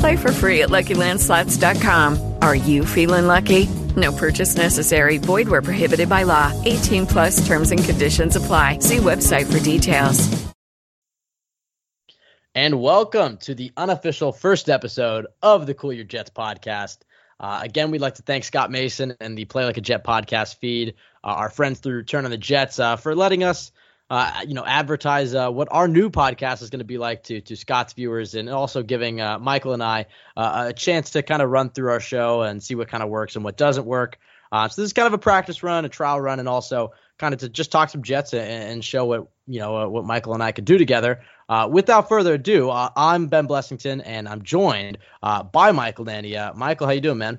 Play for free at LuckyLandSlots.com. Are you feeling lucky? No purchase necessary. Void where prohibited by law. 18 plus terms and conditions apply. See website for details. And welcome to the unofficial first episode of the Cool Your Jets podcast. Uh, again, we'd like to thank Scott Mason and the Play Like a Jet podcast feed, uh, our friends through Turn on the Jets, uh, for letting us uh, you know, advertise uh, what our new podcast is going to be like to to Scott's viewers, and also giving uh, Michael and I uh, a chance to kind of run through our show and see what kind of works and what doesn't work. Uh, so this is kind of a practice run, a trial run, and also kind of to just talk some Jets and, and show what you know what Michael and I could do together. without further ado, I'm Ben Blessington, and I'm joined by Michael Nania. Michael, how you doing, man?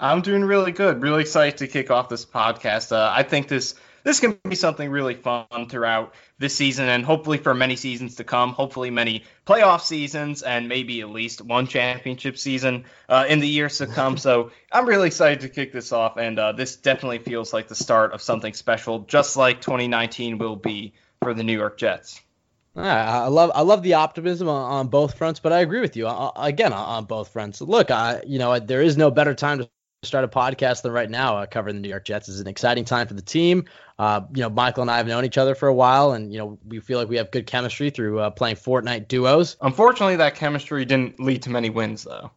I'm doing really good. Really excited to kick off this podcast. I think this this can be something really fun throughout this season and hopefully for many seasons to come. Hopefully, many playoff seasons and maybe at least one championship season uh, in the years to come. so I'm really excited to kick this off, and uh, this definitely feels like the start of something special, just like 2019 will be for the New York Jets. I love I love the optimism on, on both fronts, but I agree with you uh, again on, both fronts. Look, I you know there is no better time to start a podcast than right now uh, covering the New York Jets. is an exciting time for the team. Uh, you know, Michael and I have known each other for a while, and you know we feel like we have good chemistry through uh, playing Fortnite duos. Unfortunately, that chemistry didn't lead to many wins, though.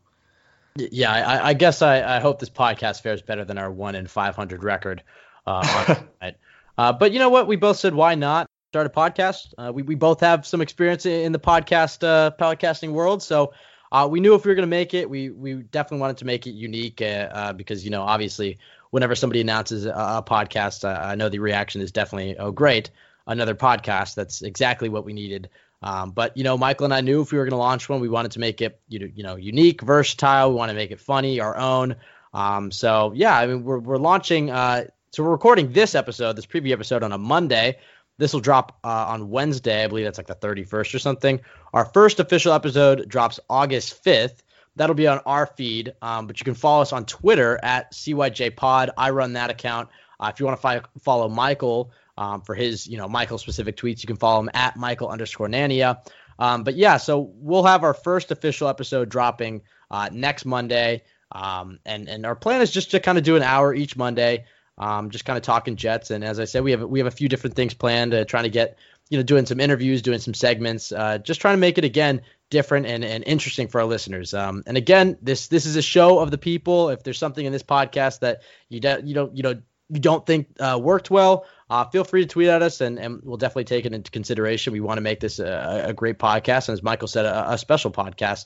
Yeah, I, I guess I, I, hope this podcast fares better than our one in 500 record. Uh, uh, but you know what? We both said why not start a podcast. Uh, we we both have some experience in the podcast uh, podcasting world, so uh, we knew if we were going to make it, we we definitely wanted to make it unique uh, uh, because you know obviously whenever somebody announces a, a podcast, I know the reaction is definitely oh great, another podcast. That's exactly what we needed. Um, but you know, Michael and I knew if we were going to launch one, we wanted to make it you know, you know unique, versatile. We want to make it funny, our own. Um, so yeah, I mean we're we're launching. Uh, so we're recording this episode, this preview episode on a Monday. This will drop uh, on Wednesday. I believe that's like the 31st or something. Our first official episode drops August 5th. That'll be on our feed, um, but you can follow us on Twitter at CYJPod. I run that account. Uh, if you want to fi- follow Michael um, for his, you know, Michael specific tweets, you can follow him at Michael underscore Nania. Um, but yeah, so we'll have our first official episode dropping uh, next Monday. Um, and and our plan is just to kind of do an hour each Monday um, just kind of talking Jets. And as I said, we have we have a few different things planned, uh, trying to get you know doing some interviews, doing some segments, uh, just trying to make it again different and, and interesting for our listeners. Um, and again, this this is a show of the people. If there's something in this podcast that you de- you don't you know you don't think uh, worked well, uh, feel free to tweet at us, and, and we'll definitely take it into consideration. We want to make this a, a great podcast, and as Michael said, a, a special podcast.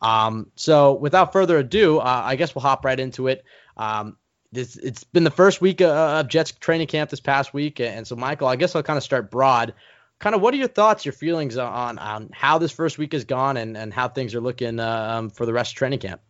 Um, so without further ado, uh, I guess we'll hop right into it. Um, this it's been the first week of Jets training camp this past week, and so Michael, I guess I'll kind of start broad. Kind of, what are your thoughts, your feelings on on how this first week has gone, and and how things are looking uh, um, for the rest of training camp?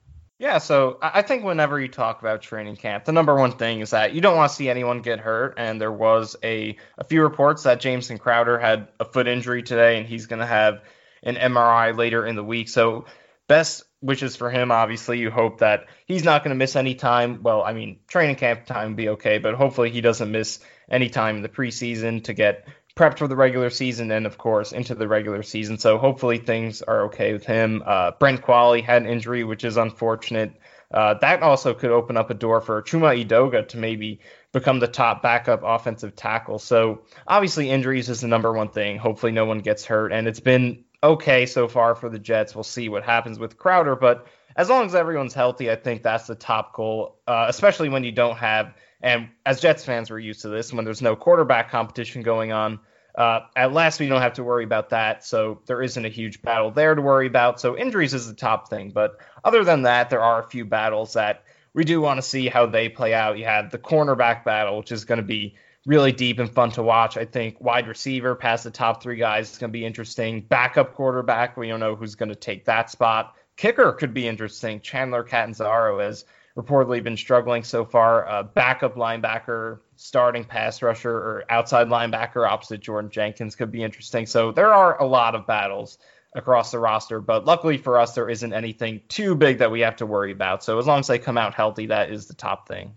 Yeah, so I think whenever you talk about training camp, the number one thing is that you don't want to see anyone get hurt. And there was a, a few reports that Jamison Crowder had a foot injury today, and he's going to have an MRI later in the week. So best wishes for him. Obviously, you hope that he's not going to miss any time. Well, I mean, training camp time be okay, but hopefully he doesn't miss any time in the preseason to get prepped for the regular season and of course into the regular season. So hopefully things are okay with him. Uh, Brent Qvale had an injury, which is unfortunate. Uh, that also could open up a door for Chuma Edoga to maybe become the top backup offensive tackle. So obviously injuries is the number one thing. Hopefully no one gets hurt, and it's been okay so far for the Jets. We'll see what happens with Crowder, but as long as everyone's healthy, I think that's the top goal, uh, especially when you don't have, and as Jets fans, we're used to this, when there's no quarterback competition going on. Uh, at last, we don't have to worry about that, so there isn't a huge battle there to worry about. So injuries is the top thing, but other than that, there are a few battles that we do want to see how they play out. You have the cornerback battle, which is going to be really deep and fun to watch. I think wide receiver past the top three guys is going to be interesting. Backup quarterback, we don't know who's going to take that spot. Kicker could be interesting. Chandler Catanzaro has reportedly been struggling so far. Uh, backup linebacker, starting pass rusher, or outside linebacker opposite Jordan Jenkins could be interesting. So there are a lot of battles across the roster, but luckily for us, there isn't anything too big that we have to worry about. So as long as they come out healthy, that is the top thing.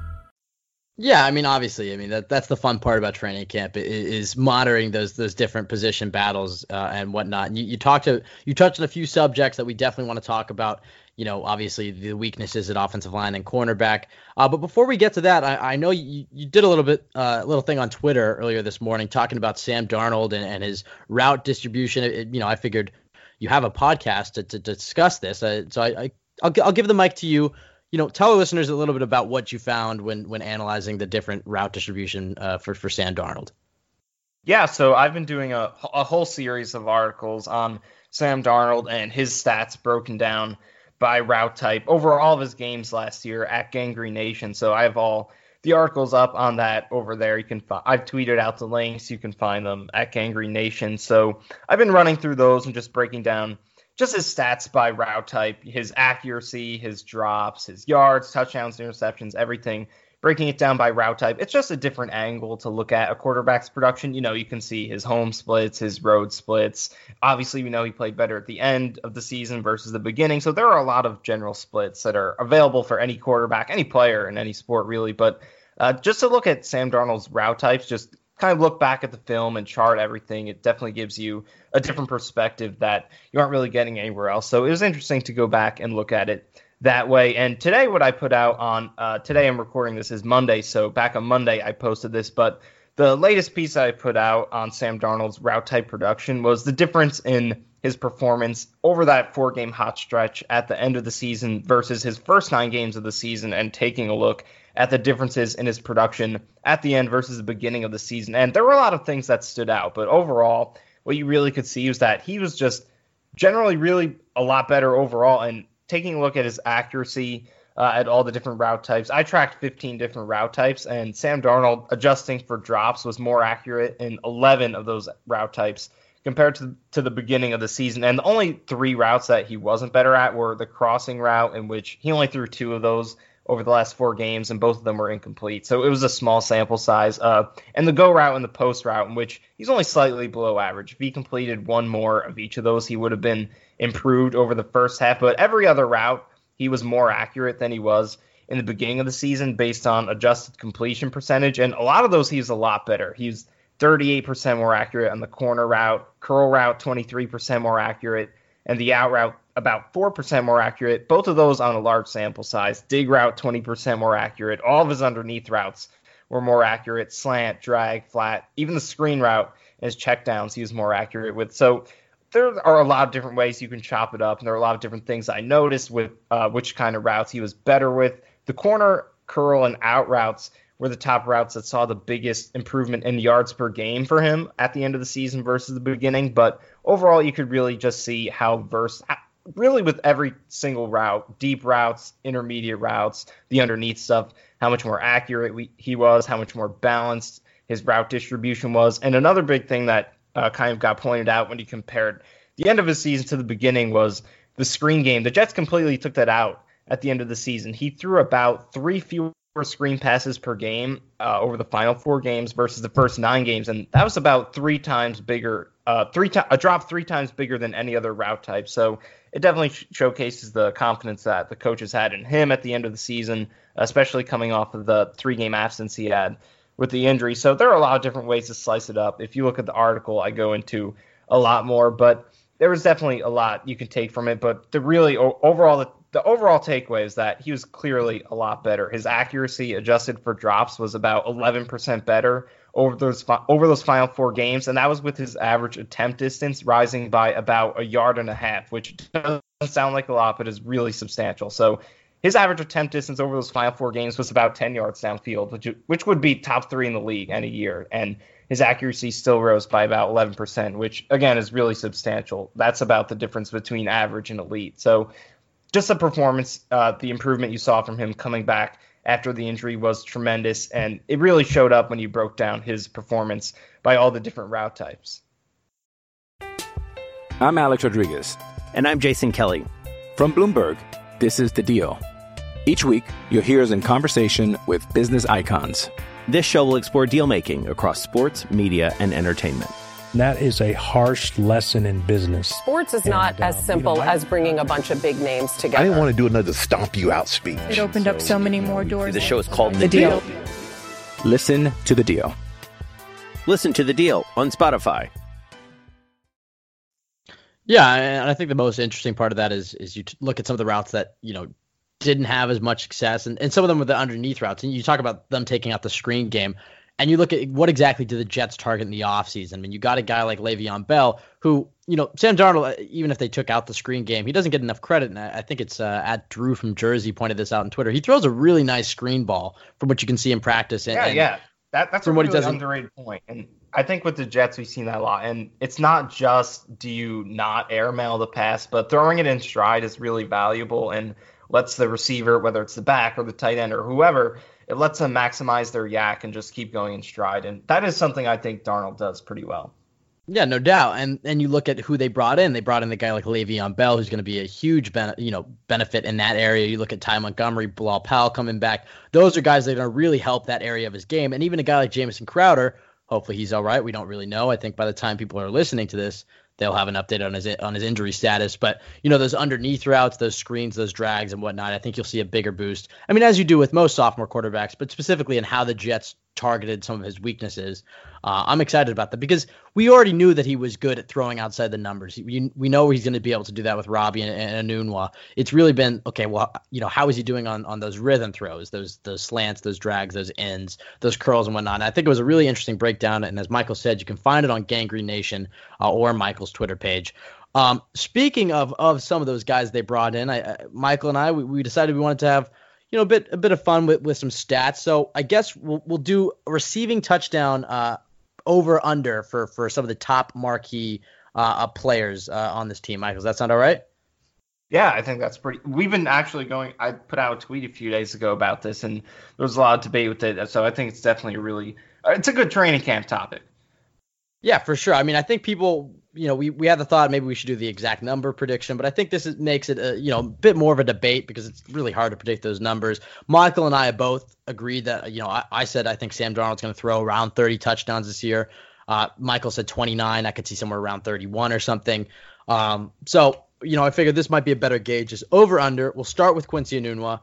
Yeah, I mean, obviously, I mean that that's the fun part about training camp is, monitoring those those different position battles uh, and whatnot. And you, you talked to you touched on a few subjects that we definitely want to talk about. You know, obviously the weaknesses at offensive line and cornerback. Uh, but before we get to that, I, I know you, you did a little bit uh, little thing on Twitter earlier this morning talking about Sam Darnold and, and his route distribution. It, you know, I figured you have a podcast to, to discuss this, uh, so I, I I'll, I'll give the mic to you you know, tell our listeners a little bit about what you found when when analyzing the different route distribution uh, for for Sam Darnold. Yeah, so I've been doing a, a whole series of articles on Sam Darnold and his stats broken down by route type over all of his games last year at Gang Green Nation. So I have all the articles up on that over there. You can I've tweeted out the links. You can find them at Gang Green Nation. So I've been running through those and just breaking down just his stats by route type, his accuracy, his drops, his yards, touchdowns, interceptions, everything. Breaking it down by route type, it's just a different angle to look at a quarterback's production. You know, you can see his home splits, his road splits. Obviously, we know he played better at the end of the season versus the beginning. So there are a lot of general splits that are available for any quarterback, any player in any sport, really. But uh, just to look at Sam Darnold's route types, just kind of look back at the film and chart everything, it definitely gives you a different perspective that you aren't really getting anywhere else. So it was interesting to go back and look at it that way. And today, what I put out on uh, today, I'm recording this is Monday, so back on Monday I posted this, but the latest piece I put out on Sam Darnold's route type production was the difference in his performance over that four game hot stretch at the end of the season versus his first nine games of the season and taking a look at the differences in his production at the end versus the beginning of the season. And there were a lot of things that stood out, but overall, what you really could see was that he was just generally really a lot better overall. And taking a look at his accuracy uh, at all the different route types, I tracked 15 different route types, and Sam Darnold adjusting for drops was more accurate in 11 of those route types compared to to the beginning of the season. And the only three routes that he wasn't better at were the crossing route, in which he only threw two of those over the last four games, and both of them were incomplete. So it was a small sample size. Uh, and the go route and the post route, in which he's only slightly below average. If he completed one more of each of those, he would have been improved over the first half. But every other route, he was more accurate than he was in the beginning of the season based on adjusted completion percentage. And a lot of those, he's a lot better. He's 38% more accurate on the corner route, curl route 23% more accurate, and the out route about 4% more accurate. Both of those on a large sample size. Dig route 20% more accurate. All of his underneath routes were more accurate. Slant, drag, flat, even the screen route and his checkdowns he was more accurate with. So there are a lot of different ways you can chop it up, and there are a lot of different things I noticed with uh, which kind of routes he was better with. The corner, curl, and out routes were the top routes that saw the biggest improvement in yards per game for him at the end of the season versus the beginning. But overall, you could really just see how versed, really with every single route, deep routes, intermediate routes, the underneath stuff, how much more accurate we, he was, how much more balanced his route distribution was. And another big thing that uh, kind of got pointed out when he compared the end of his season to the beginning was the screen game. The Jets completely took that out at the end of the season. He threw about three fewer screen passes per game uh, over the final four games versus the first nine games, and that was about three times bigger, uh, three to- a drop three times bigger than any other route type. So it definitely sh- showcases the confidence that the coaches had in him at the end of the season, especially coming off of the three game absence he had with the injury. So there are a lot of different ways to slice it up. If you look at the article, I go into a lot more, but there was definitely a lot you can take from it. But the really o- overall, the, the overall takeaway is that he was clearly a lot better. His accuracy adjusted for drops was about 11% better over those over those final four games, and that was with his average attempt distance rising by about a yard and a half, which doesn't sound like a lot, but is really substantial. So his average attempt distance over those final four games was about 10 yards downfield, which which would be top three in the league any year, and his accuracy still rose by about 11%, which again is really substantial. That's about the difference between average and elite. So just the performance, uh, the improvement you saw from him coming back after the injury was tremendous, and it really showed up when you broke down his performance by all the different route types. I'm Alex Rodriguez. And I'm Jason Kelly. From Bloomberg, this is The Deal. Each week, you'll hear us in conversation with business icons. This show will explore deal making across sports, media, and entertainment. And that is a harsh lesson in business. Sports is not And, uh, as simple you know, I- as bringing a bunch of big names together. I didn't want to do another stomp you out speech. It opened up so many more doors. The show is called The Deal. Listen to The Deal. Listen to the deal on Spotify. Yeah, and I think the most interesting part of that is is you t- look at some of the routes that you know didn't have as much success, and, and some of them were the underneath routes. And you talk about them taking out the screen game, and you look at what exactly did the Jets target in the offseason. I mean, you got a guy like Le'Veon Bell, who you know Sam Darnold, uh, even if they took out the screen game, he doesn't get enough credit. And I I think it's uh, at Drew from Jersey pointed this out on Twitter. He throws a really nice screen ball from what you can see in practice. And, Yeah, and yeah. That, that's from a what he really does in- underrated point. And I think with the Jets, we've seen that a lot. And it's not just do you not airmail the pass, but throwing it in stride is really valuable and lets the receiver, whether it's the back or the tight end or whoever, it lets them maximize their YAC and just keep going in stride. And that is something I think Darnold does pretty well. Yeah, no doubt. And and you look at who they brought in. They brought in the guy like Le'Veon Bell, who's going to be a huge ben- you know benefit in that area. You look at Ty Montgomery, Bilal Powell coming back. Those are guys that are going to really help that area of his game. And even a guy like Jamison Crowder, hopefully he's all right. We don't really know. I think by the time people are listening to this, they'll have an update on his on his injury status. But you know those underneath routes, those screens, those drags, and whatnot. I think you'll see a bigger boost. I mean, as you do with most sophomore quarterbacks, but specifically in how the Jets targeted some of his weaknesses. Uh, I'm excited about that because we already knew that he was good at throwing outside the numbers. We, we know he's going to be able to do that with Robbie and, and Enunwa. It's really been okay. Well, you know, how is he doing on on those rhythm throws, those those slants, those drags, those ends, those curls and whatnot? And I think it was a really interesting breakdown. And as Michael said, you can find it on Gang Green Nation uh, or Michael's Twitter page. Um, speaking of of some of those guys they brought in, I, Michael and I we, we decided we wanted to have you know a bit a bit of fun with, with some stats. So I guess we'll we'll do receiving touchdown uh, over under for for some of the top marquee uh, uh, players uh, on this team. Michael, does that sound all right? Yeah, I think that's pretty. We've been actually going. I put out a tweet a few days ago about this, and there was a lot of debate with it. So I think it's definitely a really, it's a good training camp topic. Yeah, for sure. I mean, I think people, you know, we, we had the thought maybe we should do the exact number prediction, but I think this is, makes it a you know a bit more of a debate because it's really hard to predict those numbers. Michael and I both agreed that you know I, I said I think Sam Darnold's going to throw around 30 touchdowns this year. Uh, Michael said 29. I could see somewhere around 31 or something. Um, so you know, I figured this might be a better gauge. Is over under. We'll start with Quincy Enunwa.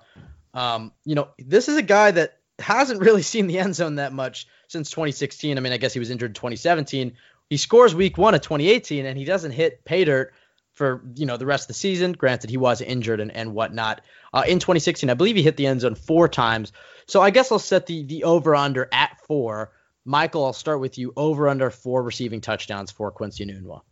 Um, you know, this is a guy that hasn't really seen the end zone that much since 2016. I mean, I guess he was injured in 2017. He scores week one of 2018, and he doesn't hit pay dirt for you know the rest of the season. Granted, he was injured and, and whatnot. Uh, in 2016, I believe he hit the end zone four times. So I guess I'll set the the over under at four. Michael, I'll start with you. Over under four receiving touchdowns for Quincy Enunwa.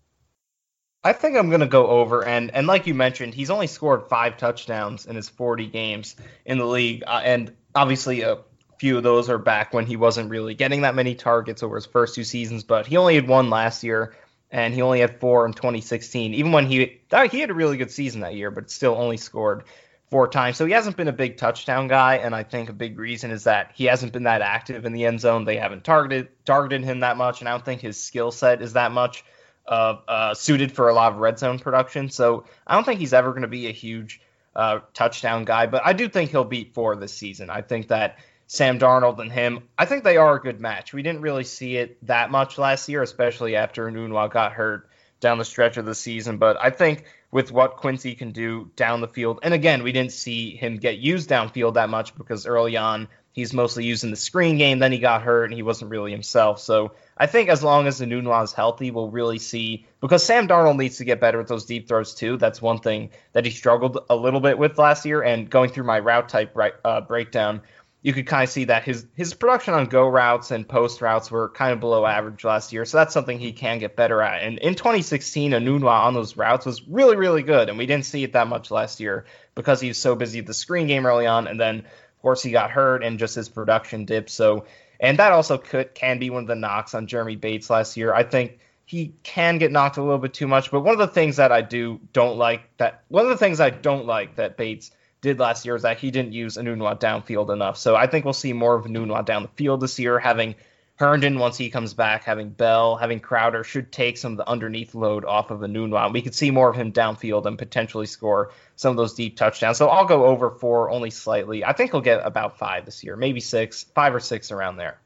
I think I'm gonna go over, and and like you mentioned, he's only scored five touchdowns in his 40 games in the league, uh, and obviously a few of those are back when he wasn't really getting that many targets over his first two seasons. But he only had one last year, and he only had four in 2016. Even when he he had a really good season that year, but still only scored four times. So he hasn't been a big touchdown guy, and I think a big reason is that he hasn't been that active in the end zone. They haven't targeted targeted him that much, and I don't think his skill set is that much uh, uh, suited for a lot of red zone production. So I don't think he's ever going to be a huge uh, touchdown guy, but I do think he'll beat four this season. I think that Sam Darnold and him, I think they are a good match. We didn't really see it that much last year, especially after Enunwa got hurt down the stretch of the season. But I think with what Quincy can do down the field, and again, we didn't see him get used downfield that much because early on he's mostly using the screen game. Then he got hurt and he wasn't really himself. So I think as long as Enunwa is healthy, we'll really see because Sam Darnold needs to get better at those deep throws too. That's one thing that he struggled a little bit with last year. And going through my route type right, uh, breakdown, you could kind of see that his his production on go routes and post routes were kind of below average last year. So that's something he can get better at. And in 2016, Enunwa on those routes was really really good, and we didn't see it that much last year because he was so busy with the screen game early on, and then of course he got hurt and just his production dipped. So and that also could can be one of the knocks on Jeremy Bates last year. I think he can get knocked a little bit too much, but one of the things that I do don't like that one of the things I don't like that Bates did last year is that he didn't use Enunwa downfield enough. So I think we'll see more of Enunwa down the field this year, having Herndon once he comes back, having Bell, having Crowder should take some of the underneath load off of Enunwa. We could see more of him downfield and potentially score some of those deep touchdowns. So I'll go over four only slightly. I think he'll get about five this year, maybe six, five or six around there.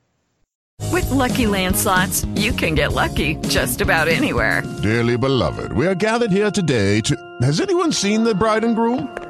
With lucky landslots, you can get lucky just about anywhere. Dearly beloved, we are gathered here today to. Has anyone seen the bride and groom?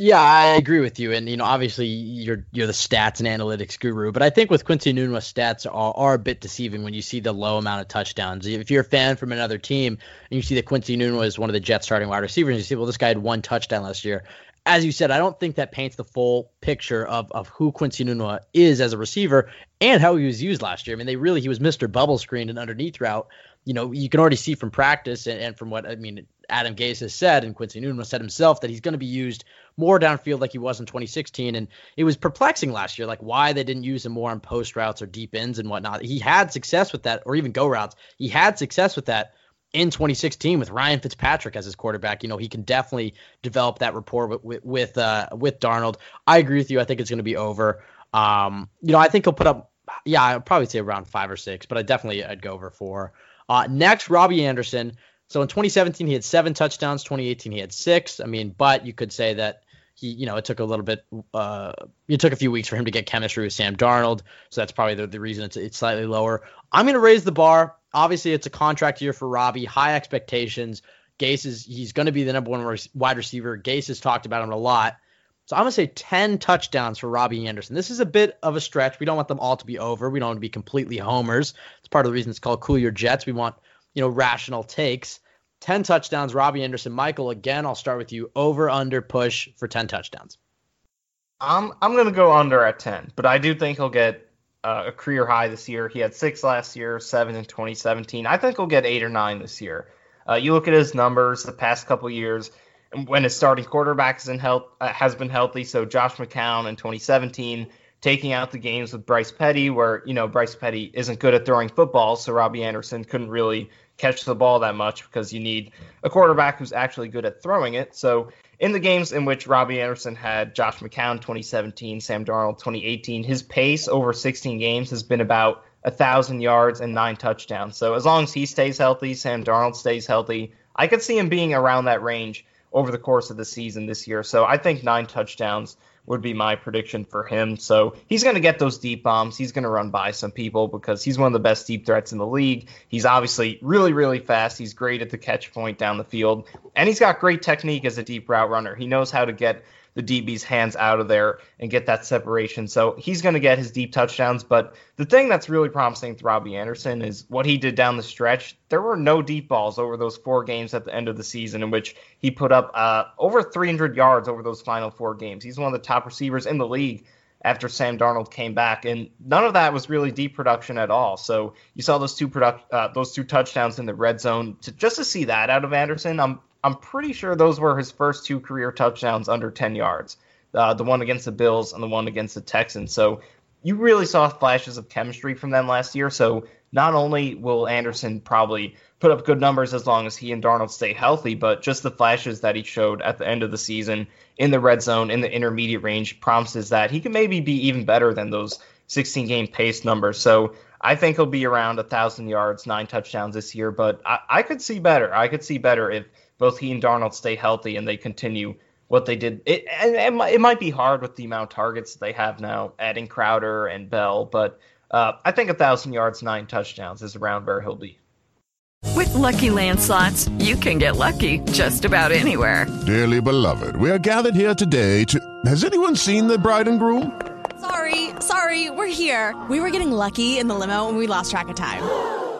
Yeah, I agree with you, and you know, obviously you're you're the stats and analytics guru, but I think with Quincy Enunwa's stats are, are a bit deceiving when you see the low amount of touchdowns. If you're a fan from another team and you see that Quincy Enunwa is one of the Jets starting wide receivers, you say, well, this guy had one touchdown last year. As you said, I don't think that paints the full picture of of who Quincy Enunwa is as a receiver and how he was used last year. I mean, they really he was Mr. Bubble Screen and underneath route. You know, you can already see from practice and, and from what I mean Adam Gase has said, and Quincy Enunwa said himself that he's going to be used more downfield like he was in 2016. And it was perplexing last year, like why they didn't use him more on post routes or deep ends and whatnot. He had success with that, or even go routes. He had success with that in 2016 with Ryan Fitzpatrick as his quarterback. You know, he can definitely develop that rapport with with with, uh, with Darnold. I agree with you. I think it's going to be over. Um, you know, I think he'll put up. Yeah, I'd probably say around five or six, but I definitely I'd go over four. Uh, next, Robbie Anderson. So in 2017, he had seven touchdowns. 2018, he had six. I mean, but you could say that he, you know, it took a little bit, uh, it took a few weeks for him to get chemistry with Sam Darnold. So that's probably the, the reason it's, it's slightly lower. I'm going to raise the bar. Obviously, it's a contract year for Robbie, high expectations. Gase is, he's going to be the number one wide receiver. Gase has talked about him a lot. So I'm going to say 10 touchdowns for Robbie Anderson. This is a bit of a stretch. We don't want them all to be over. We don't want to be completely homers. It's part of the reason it's called Cool Your Jets. We want you know, rational takes. 10 touchdowns, Robbie Anderson. Michael, again, I'll start with you. Over, under, push for 10 touchdowns. I'm I'm gonna go under at 10, but I do think he'll get uh, a career high this year. He had six last year, seven in 2017. I think he'll get eight or nine this year. Uh, you look at his numbers the past couple years when his starting quarterback is in health, uh, has been healthy. So Josh McCown in 2017 taking out the games with Bryce Petty, where you know Bryce Petty isn't good at throwing football, so Robbie Anderson couldn't really catch the ball that much because you need a quarterback who's actually good at throwing it. So in the games in which Robbie Anderson had Josh McCown 2017, Sam Darnold 2018, his pace over 16 games has been about a thousand yards and nine touchdowns. So as long as he stays healthy, Sam Darnold stays healthy, I could see him being around that range over the course of the season this year. So I think nine touchdowns would be my prediction for him. So he's going to get those deep bombs. He's going to run by some people because he's one of the best deep threats in the league. He's obviously really, really fast. He's great at the catch point down the field. And he's got great technique as a deep route runner. He knows how to get the DB's hands out of there and get that separation. So he's going to get his deep touchdowns. But the thing that's really promising with Robbie Anderson is what he did down the stretch. There were no deep balls over those four games at the end of the season in which he put up uh, over 300 yards over those final four games. He's one of the top receivers in the league after Sam Darnold came back, and none of that was really deep production at all. So you saw those two uh, those two touchdowns in the red zone. To, just to see that out of Anderson, I'm I'm pretty sure those were his first two career touchdowns under 10 yards. Uh, the one against the Bills and the one against the Texans. So you really saw flashes of chemistry from them last year. So not only will Anderson probably put up good numbers as long as he and Darnold stay healthy, but just the flashes that he showed at the end of the season in the red zone, in the intermediate range, promises that he can maybe be even better than those 16 game pace numbers. So I think he'll be around 1,000 yards, nine touchdowns this year, but I, I could see better. I could see better if both he and Darnold stay healthy and they continue what they did. It, and it, might, it might be hard with the amount of targets they have now, adding Crowder and Bell, but uh, I think a 1,000 yards, nine touchdowns is around where he'll be. With lucky landslots, you can get lucky just about anywhere. Dearly beloved, we are gathered here today to. Has anyone seen the bride and groom? Sorry, sorry, we're here. We were getting lucky in the limo and we lost track of time.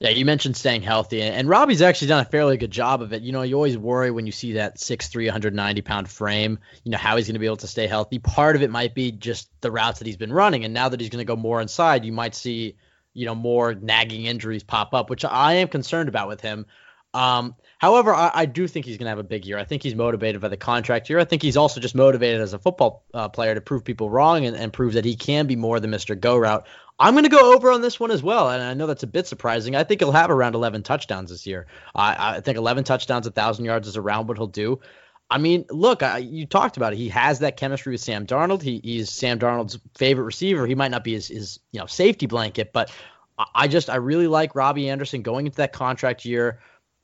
Yeah, you mentioned staying healthy, and Robbie's actually done a fairly good job of it. You know, you always worry when you see that 6'3", 190 pound frame. You know how he's going to be able to stay healthy. Part of it might be just the routes that he's been running, and now that he's going to go more inside, you might see you know more nagging injuries pop up, which I am concerned about with him. Um, however, I, I, do think he's going to have a big year. I think he's motivated by the contract year. I think he's also just motivated as a football uh, player to prove people wrong and, and prove that he can be more than Mr. Go Route. I'm going to go over on this one as well, and I know that's a bit surprising. I think he'll have around 11 touchdowns this year. I, I think 11 touchdowns, 1,000 yards is around what he'll do. I mean, look, I, you talked about it. He has that chemistry with Sam Darnold. He, he's Sam Darnold's favorite receiver. He might not be his, his you know safety blanket, but I just I really like Robbie Anderson going into that contract year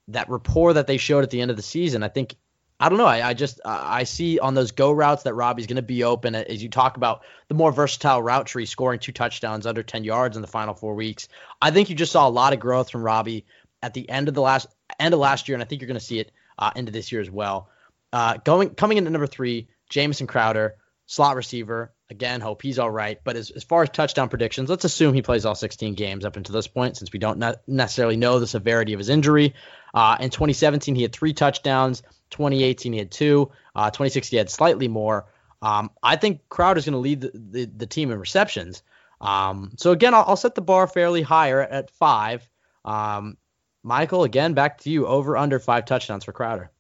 that rapport that they showed at the end of the season. I think I don't know. I, I just I see on those go routes that Robbie's going to be open as you talk about the more versatile route tree, scoring two touchdowns under ten yards in the final four weeks. I think you just saw a lot of growth from Robbie at the end of the last end of last year, and I think you're going to see it uh, into this year as well. Uh, going coming into number three, Jamison Crowder, slot receiver. Again, hope he's all right. But as, as far as touchdown predictions, let's assume he plays all 16 games up until this point, since we don't ne- necessarily know the severity of his injury. Uh, in 2017, he had three touchdowns. 2018, he had two. Uh, 2016, he had slightly more. Um, I think Crowder is going to lead the, the, the, team in receptions. Um, so again, I'll, I'll, set the bar fairly higher at, at five. Um, Michael, again, back to you. Over under five touchdowns for Crowder.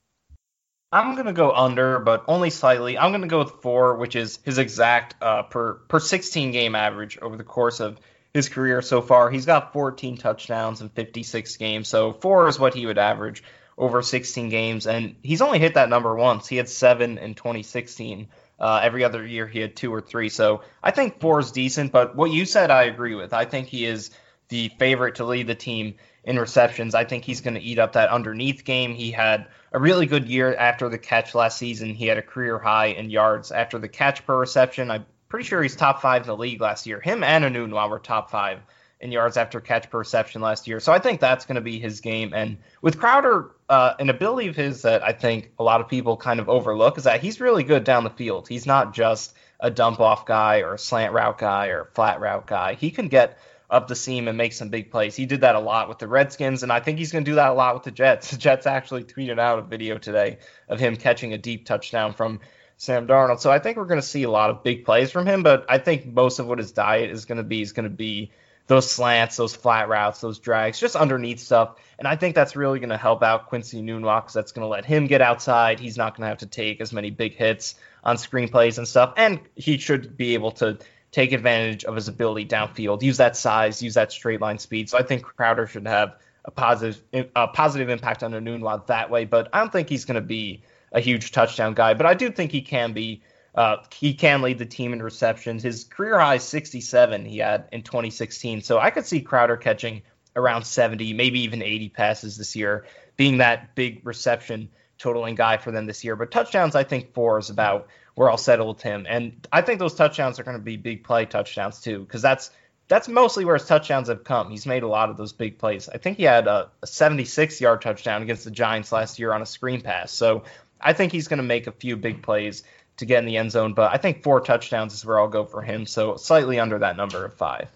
I'm gonna go under, but only slightly. I'm gonna go with four, which is his exact uh, per per 16 game average over the course of his career so far. He's got 14 touchdowns in 56 games, so four is what he would average over 16 games, and he's only hit that number once. He had seven in 2016. Uh, every other year he had two or three. So I think four is decent, but what you said I agree with. I think he is the favorite to lead the team in receptions. I think he's going to eat up that underneath game. He had a really good year after the catch last season. He had a career high in yards after the catch per reception. I'm pretty sure he's top five in the league last year. Him and Enunwa were top five in yards after catch per reception last year. So I think that's going to be his game. And with Crowder, uh, an ability of his that I think a lot of people kind of overlook is that he's really good down the field. He's not just a dump off guy or a slant route guy or flat route guy. He can get up the seam and make some big plays. He did that a lot with the Redskins, and I think he's going to do that a lot with the Jets. The Jets actually tweeted out a video today of him catching a deep touchdown from Sam Darnold. So I think we're going to see a lot of big plays from him, but I think most of what his diet is going to be is going to be those slants, those flat routes, those drags, just underneath stuff. And I think that's really going to help out Quincy Enunwa because that's going to let him get outside. He's not going to have to take as many big hits on screen plays and stuff. And he should be able to take advantage of his ability downfield, use that size, use that straight line speed. So I think Crowder should have a positive a positive impact on Enunwa that way. But I don't think he's going to be a huge touchdown guy. But I do think he can be. Uh, he can lead the team in receptions. His career high 67 he had in 2016. So I could see Crowder catching around 70, maybe even 80 passes this year, being that big reception totaling guy for them this year. But touchdowns, I think four is about where I'll settle with him. And I think those touchdowns are going to be big play touchdowns too, because that's that's mostly where his touchdowns have come. He's made a lot of those big plays. I think he had a, a 76 yard touchdown against the Giants last year on a screen pass. So I think he's going to make a few big plays to get in the end zone. But I think four touchdowns is where I'll go for him. So slightly under that number of five.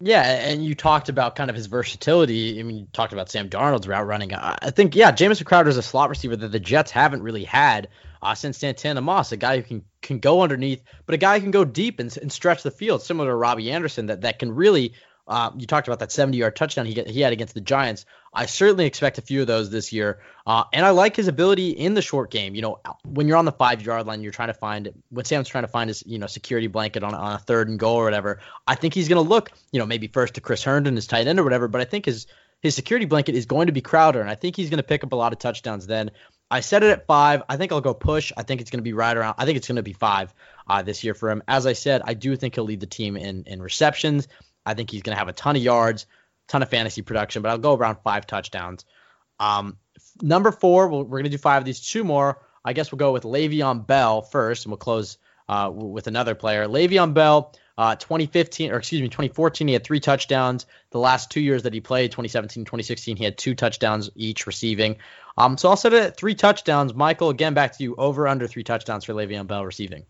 Yeah, and you talked about kind of his versatility. I mean, you talked about Sam Darnold's route running. I think, yeah, Jamison Crowder is a slot receiver that the Jets haven't really had since Santana Moss, a guy who can can go underneath, but a guy who can go deep and, and stretch the field, similar to Robbie Anderson, that that can really. Uh, you talked about that 70 yard touchdown he get, he had against the Giants. I certainly expect a few of those this year, uh, and I like his ability in the short game. You know, when you're on the five yard line, you're trying to find when Sam's trying to find his you know security blanket on on a third and goal or whatever. I think he's going to look you know maybe first to Chris Herndon, his tight end or whatever, but I think his his security blanket is going to be Crowder, and I think he's going to pick up a lot of touchdowns then. I set it at five. I think I'll go push. I think it's going to be right around. I think it's going to be five uh, this year for him. As I said, I do think he'll lead the team in in receptions. I think he's going to have a ton of yards, ton of fantasy production, but I'll go around five touchdowns. Um, number four, we we are going to do five of these. Two more. I guess we'll go with Le'Veon Bell first, and we'll close uh, with another player. Le'Veon Bell, uh, 2015, or excuse me, 2014, he had three touchdowns. The last two years that he played, 2017, 2016, he had two touchdowns each receiving. Um, so I'll set it at three touchdowns. Michael, again, back to you. Over under three touchdowns for Le'Veon Bell receiving.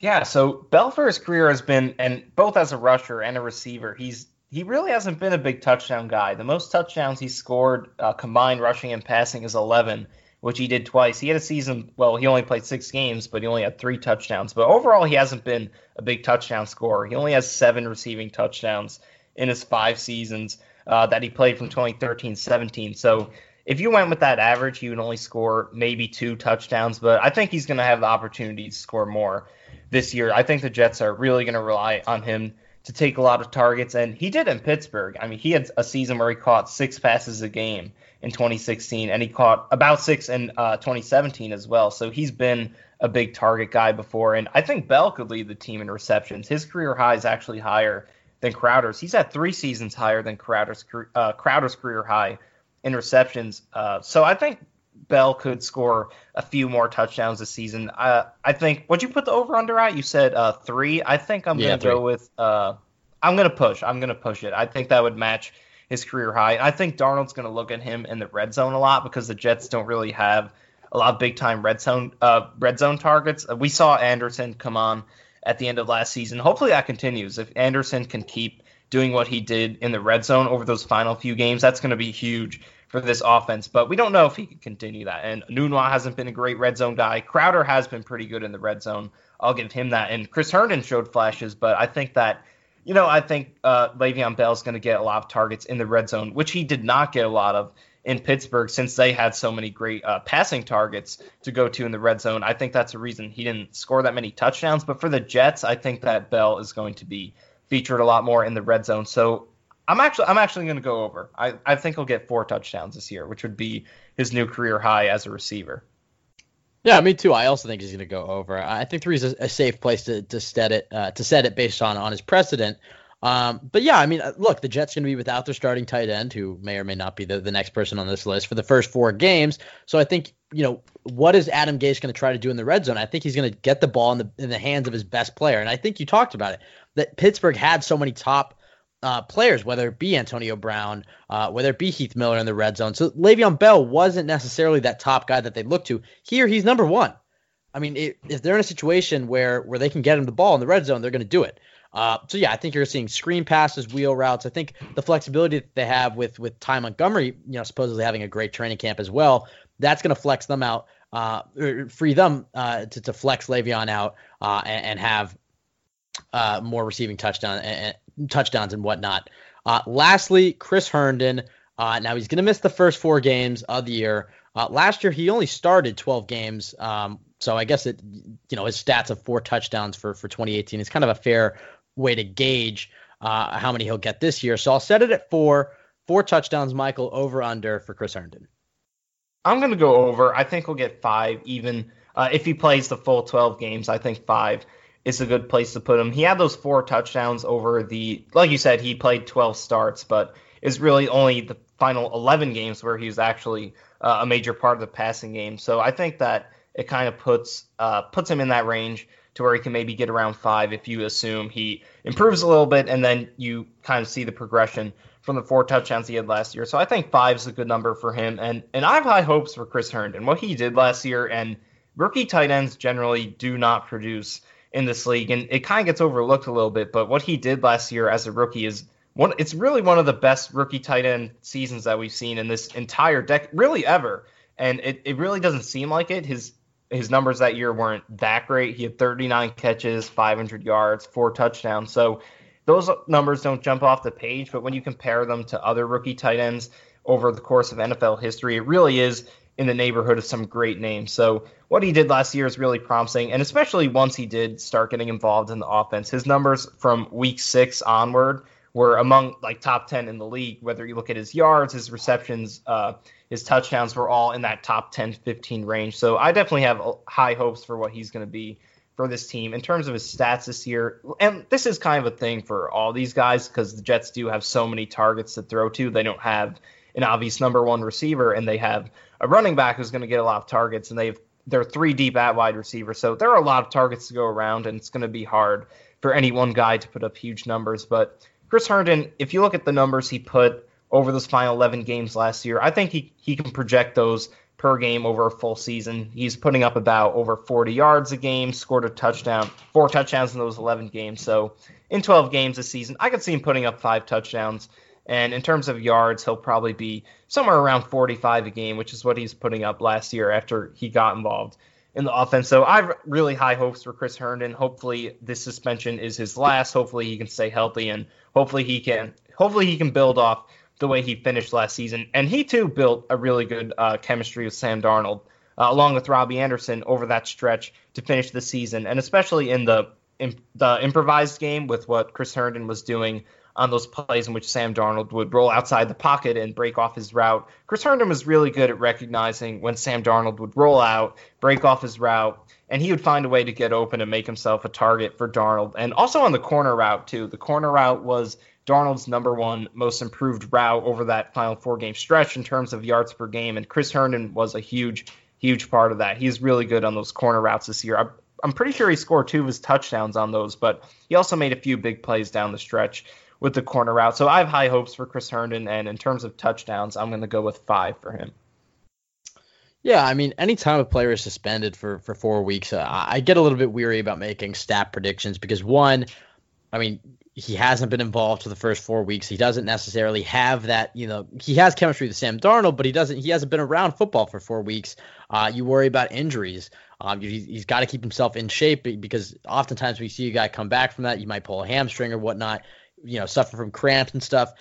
Yeah, so Bell for his career has been, and both as a rusher and a receiver, he's he really hasn't been a big touchdown guy. The most touchdowns he scored uh, combined rushing and passing is 11, which he did twice. He had a season, well, he only played six games, but he only had three touchdowns. But overall, he hasn't been a big touchdown scorer. He only has seven receiving touchdowns in his five seasons uh, that he played from 2013 17. So if you went with that average, he would only score maybe two touchdowns, but I think he's going to have the opportunity to score more this year. I think the Jets are really going to rely on him to take a lot of targets, and he did in Pittsburgh. I mean, he had a season where he caught six passes a game in 2016, and he caught about six in uh, 2017 as well. So he's been a big target guy before, and I think Bell could lead the team in receptions. His career high is actually higher than Crowder's. He's had three seasons higher than Crowder's uh, Crowder's career high in receptions. Uh, so I think Bell could score a few more touchdowns this season. Uh, I think. Would you put the over under at? You said uh, three. I think I'm gonna go with. Uh, I'm gonna push. I'm gonna push it. I think that would match his career high. I think Darnold's gonna look at him in the red zone a lot because the Jets don't really have a lot of big time red zone uh, red zone targets. We saw Anderson come on at the end of last season. Hopefully that continues. If Anderson can keep doing what he did in the red zone over those final few games, that's going to be huge for this offense, but we don't know if he can continue that. And Enunwa hasn't been a great red zone guy. Crowder has been pretty good in the red zone. I'll give him that. And Chris Herndon showed flashes, but I think that, you know, I think uh, Le'Veon Bell is going to get a lot of targets in the red zone, which he did not get a lot of in Pittsburgh since they had so many great uh, passing targets to go to in the red zone. I think that's a reason he didn't score that many touchdowns. But for the Jets, I think that Bell is going to be featured a lot more in the red zone. So I'm actually I'm actually going to go over. I, I think he'll get four touchdowns this year, which would be his new career high as a receiver. Yeah, me too. I also think he's going to go over. I think three is a, a safe place to, to set it uh, to set it based on on his precedent. Um, but yeah, I mean, uh, look, the Jets going to be without their starting tight end, who may or may not be the, the next person on this list for the first four games. So I think you know what is Adam Gase going to try to do in the red zone? I think he's going to get the ball in the in the hands of his best player, and I think you talked about it that Pittsburgh had so many top uh, players, whether it be Antonio Brown, uh, whether it be Heath Miller in the red zone. So Le'Veon Bell wasn't necessarily that top guy that they look to. Here, he's number one. I mean, it, if they're in a situation where where they can get him the ball in the red zone, they're going to do it. Uh, so yeah, I think you're seeing screen passes, wheel routes. I think the flexibility that they have with with Ty Montgomery, you know, supposedly having a great training camp as well, that's going to flex them out, uh, free them uh, to, to flex Le'Veon out uh, and, and, have uh, more receiving touchdown and, touchdowns and whatnot. Uh, lastly, Chris Herndon. Uh, now he's going to miss the first four games of the year. Uh, last year he only started 12 games, um, so I guess it, you know, his stats of four touchdowns for for 2018 is kind of a fair way to gauge uh, how many he'll get this year. So I'll set it at four, four touchdowns. Michael over under for Chris Herndon. I'm going to go over. I think he'll get five, even uh, if he plays the full 12 games. I think five is a good place to put him. He had those four touchdowns over the, like you said, he played 12 starts, but is really only the final 11 games where he was actually uh, a major part of the passing game. So I think that it kind of puts uh, puts him in that range to where he can maybe get around five if you assume he improves a little bit, and then you kind of see the progression from the four touchdowns he had last year. So I think five is a good number for him, and and I have high hopes for Chris Herndon. What he did last year and rookie tight ends generally do not produce in this league, and it kind of gets overlooked a little bit. But what he did last year as a rookie is one. It's really one of the best rookie tight end seasons that we've seen in this entire deck, really ever. And it, it really doesn't seem like it. His his numbers that year weren't that great. He had 39 catches, 500 yards, four touchdowns. So those numbers don't jump off the page, but when you compare them to other rookie tight ends over the course of NFL history, it really is in the neighborhood of some great names. So what he did last year is really promising, and especially once he did start getting involved in the offense, his numbers from week six onward were among like top 10 in the league. Whether you look at his yards, his receptions, uh, his touchdowns were all in that top 10 15 range. So I definitely have high hopes for what he's going to be for this team in terms of his stats this year. And this is kind of a thing for all these guys because the Jets do have so many targets to throw to. They don't have an obvious number one receiver, and they have a running back who's going to get a lot of targets, and they've they're three deep at wide receiver. So there are a lot of targets to go around, and it's going to be hard for any one guy to put up huge numbers. But Chris Herndon, if you look at the numbers he put over those final 11 games last year, I think he, he can project those per game over a full season. He's putting up about over 40 yards a game, scored a touchdown, four touchdowns in those 11 games. So in 12 games this season, I could see him putting up five touchdowns. And in terms of yards, he'll probably be somewhere around 45 a game, which is what he's putting up last year after he got involved in the offense. So I have really high hopes for Chris Herndon. Hopefully this suspension is his last. Hopefully he can stay healthy and hopefully he can hopefully he can build off the way he finished last season. And he too built a really good uh, chemistry with Sam Darnold, uh, along with Robbie Anderson over that stretch to finish the season, and especially in the in the improvised game with what Chris Herndon was doing on those plays in which Sam Darnold would roll outside the pocket and break off his route. Chris Herndon was really good at recognizing when Sam Darnold would roll out, break off his route, and he would find a way to get open and make himself a target for Darnold. And also on the corner route, too. The corner route was Darnold's number one most improved route over that final four game stretch in terms of yards per game. And Chris Herndon was a huge, huge part of that. He's really good on those corner routes this year. I'm pretty sure he scored two of his touchdowns on those, but he also made a few big plays down the stretch with the corner route. So I have high hopes for Chris Herndon, and in terms of touchdowns, I'm going to go with five for him. Yeah, I mean, anytime a player is suspended for for four weeks, uh, I get a little bit weary about making stat predictions because one, I mean, he hasn't been involved for the first four weeks. He doesn't necessarily have that, you know, he has chemistry with Sam Darnold, but he doesn't. He hasn't been around football for four weeks. Uh, you worry about injuries. Um, he's, he's got to keep himself in shape because oftentimes we see a guy come back from that, you might pull a hamstring or whatnot you know, suffer from cramps and stuff.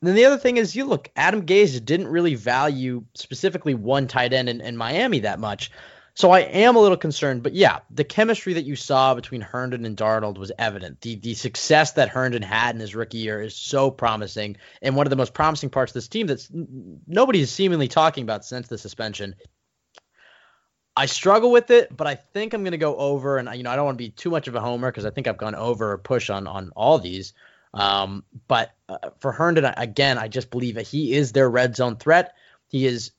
And then the other thing is, you look, Adam Gase didn't really value specifically one tight end in, in Miami that much. So I am a little concerned, but yeah, the chemistry that you saw between Herndon and Darnold was evident. The the success that Herndon had in his rookie year is so promising, and one of the most promising parts of this team that's nobody is seemingly talking about since the suspension. I struggle with it, but I think I'm going to go over, and you know I don't want to be too much of a homer because I think I've gone over or push on on all these. Um, but uh, for Herndon, again, I just believe that he is their red zone threat. He is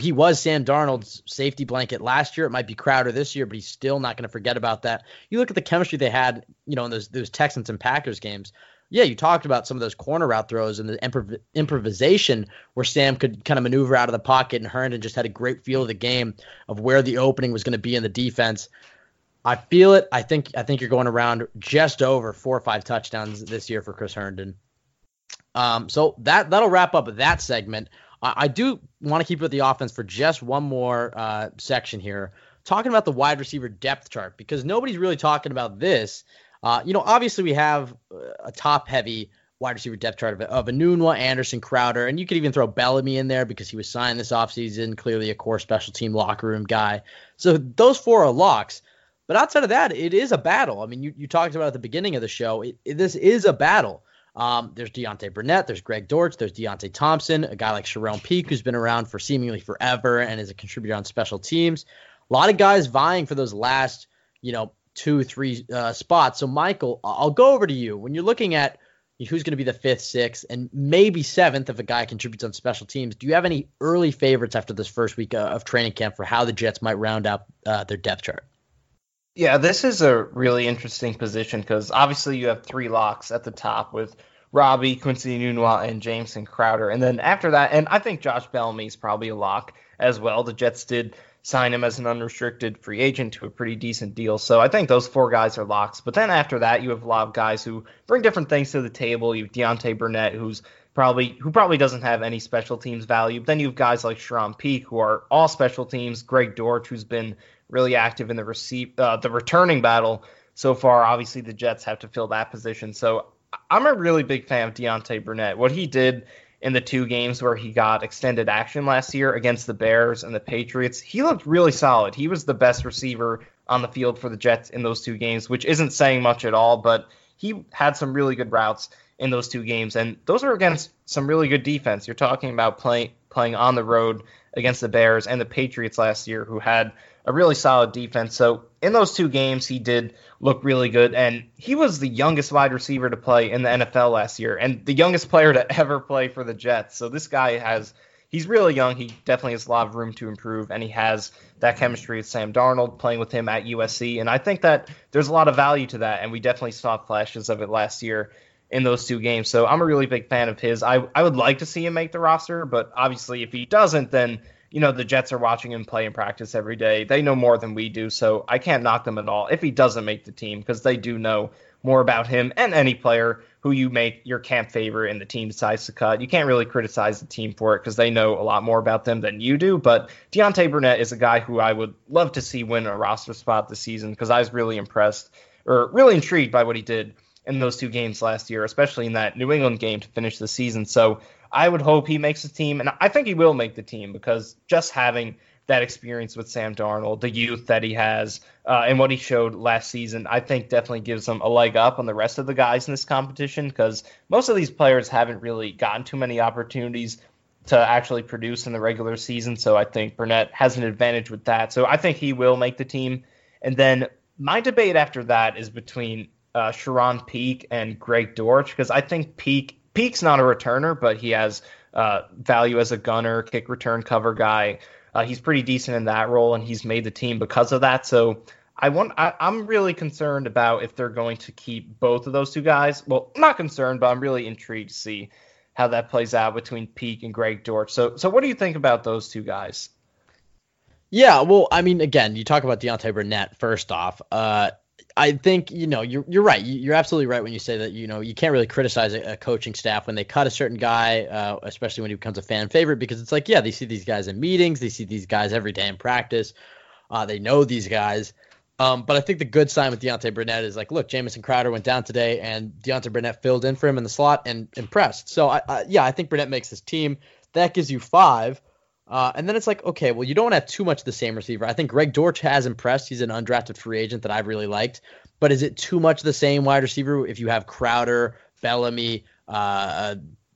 he was Sam Darnold's safety blanket last year. It might be Crowder this year, but he's still not going to forget about that. You look at the chemistry they had, you know, in those those Texans and Packers games. Yeah, you talked about some of those corner route throws and the improv- improvisation where Sam could kind of maneuver out of the pocket, and Herndon just had a great feel of the game of where the opening was going to be in the defense. I feel it. I think I think you're going around just over four or five touchdowns this year for Chris Herndon. Um, so that that'll wrap up that segment. I, I do want to keep with the offense for just one more uh, section here, talking about the wide receiver depth chart because nobody's really talking about this. Uh, you know, obviously we have a top heavy wide receiver depth chart of, of Enunwa, Anderson, Crowder, and you could even throw Bellamy in there because he was signed this offseason, clearly a core special team locker room guy. So those four are locks. But outside of that, it is a battle. I mean, you, you talked about at the beginning of the show, it, it, this is a battle. Um, there's Deontay Burnett, there's Greg Dortch, there's Deonte Thompson, a guy like Charone Peake who's been around for seemingly forever and is a contributor on special teams. A lot of guys vying for those last, you know, two, three uh, spots. So, Michael, I'll go over to you. When you're looking at who's going to be the fifth, sixth, and maybe seventh if a guy contributes on special teams, do you have any early favorites after this first week uh, of training camp for how the Jets might round out uh, their depth chart? Yeah, this is a really interesting position because obviously you have three locks at the top with Robbie, Quincy Enunwa, and Jamison Crowder. And then after that, and I think Josh Bellamy is probably a lock as well. The Jets did sign him as an unrestricted free agent to a pretty decent deal. So I think those four guys are locks. But then after that, you have a lot of guys who bring different things to the table. You have Deontay Burnett, who's probably who probably doesn't have any special teams value. But then you have guys like Charone Peake, who are all special teams. Greg Dortch, who's been really active in the receive uh, the returning battle so far. Obviously, the Jets have to fill that position. So I'm a really big fan of Deontay Burnett. What he did in the two games where he got extended action last year against the Bears and the Patriots, he looked really solid. He was the best receiver on the field for the Jets in those two games, which isn't saying much at all, but he had some really good routes in those two games, and those are against some really good defense. You're talking about playing playing on the road against the Bears and the Patriots last year, who had a really solid defense. So in those two games, he did look really good, and he was the youngest wide receiver to play in the NFL last year, and the youngest player to ever play for the Jets. So this guy has. He's really young. He definitely has a lot of room to improve, and he has that chemistry with Sam Darnold playing with him at USC. And I think that there's a lot of value to that, and we definitely saw flashes of it last year in those two games. So I'm a really big fan of his. I, I would like to see him make the roster, but obviously if he doesn't, then you know the Jets are watching him play in practice every day. They know more than we do, so I can't knock them at all if he doesn't make the team because they do know more about him and any player who you make your camp favorite and the team decides to cut. You can't really criticize the team for it because they know a lot more about them than you do. But Deontay Burnett is a guy who I would love to see win a roster spot this season because I was really impressed or really intrigued by what he did in those two games last year, especially in that New England game to finish the season. So I would hope he makes the team, and I think he will make the team because just having that experience with Sam Darnold, the youth that he has, uh, and what he showed last season, I think definitely gives him a leg up on the rest of the guys in this competition because most of these players haven't really gotten too many opportunities to actually produce in the regular season. So I think Burnett has an advantage with that. So I think he will make the team. And then my debate after that is between uh, Charone Peake and Greg Dortch because I think Peake Peake's not a returner, but he has uh, value as a gunner, kick return cover guy. Uh, he's pretty decent in that role, and he's made the team because of that. So I want I, am really concerned about if they're going to keep both of those two guys. Well, not concerned, but I'm really intrigued to see how that plays out between Peake and Greg Dortch. So so what do you think about those two guys? Yeah, well, I mean, again, you talk about Deontay Burnett first off. Uh, I think you know you're you're right. You're absolutely right when you say that you know you can't really criticize a, a coaching staff when they cut a certain guy, uh, especially when he becomes a fan favorite, because it's like yeah, they see these guys in meetings, they see these guys every day in practice, uh, they know these guys. Um, but I think the good sign with Deontay Burnett is like, look, Jamison Crowder went down today, and Deontay Burnett filled in for him in the slot and impressed. So I, I yeah, I think Burnett makes his team. That gives you five. Uh, and then it's like, okay, well, you don't have too much the same receiver. I think Greg Dortch has impressed. He's an undrafted free agent that I've really liked. But is it too much the same wide receiver if you have Crowder, Bellamy, uh, uh,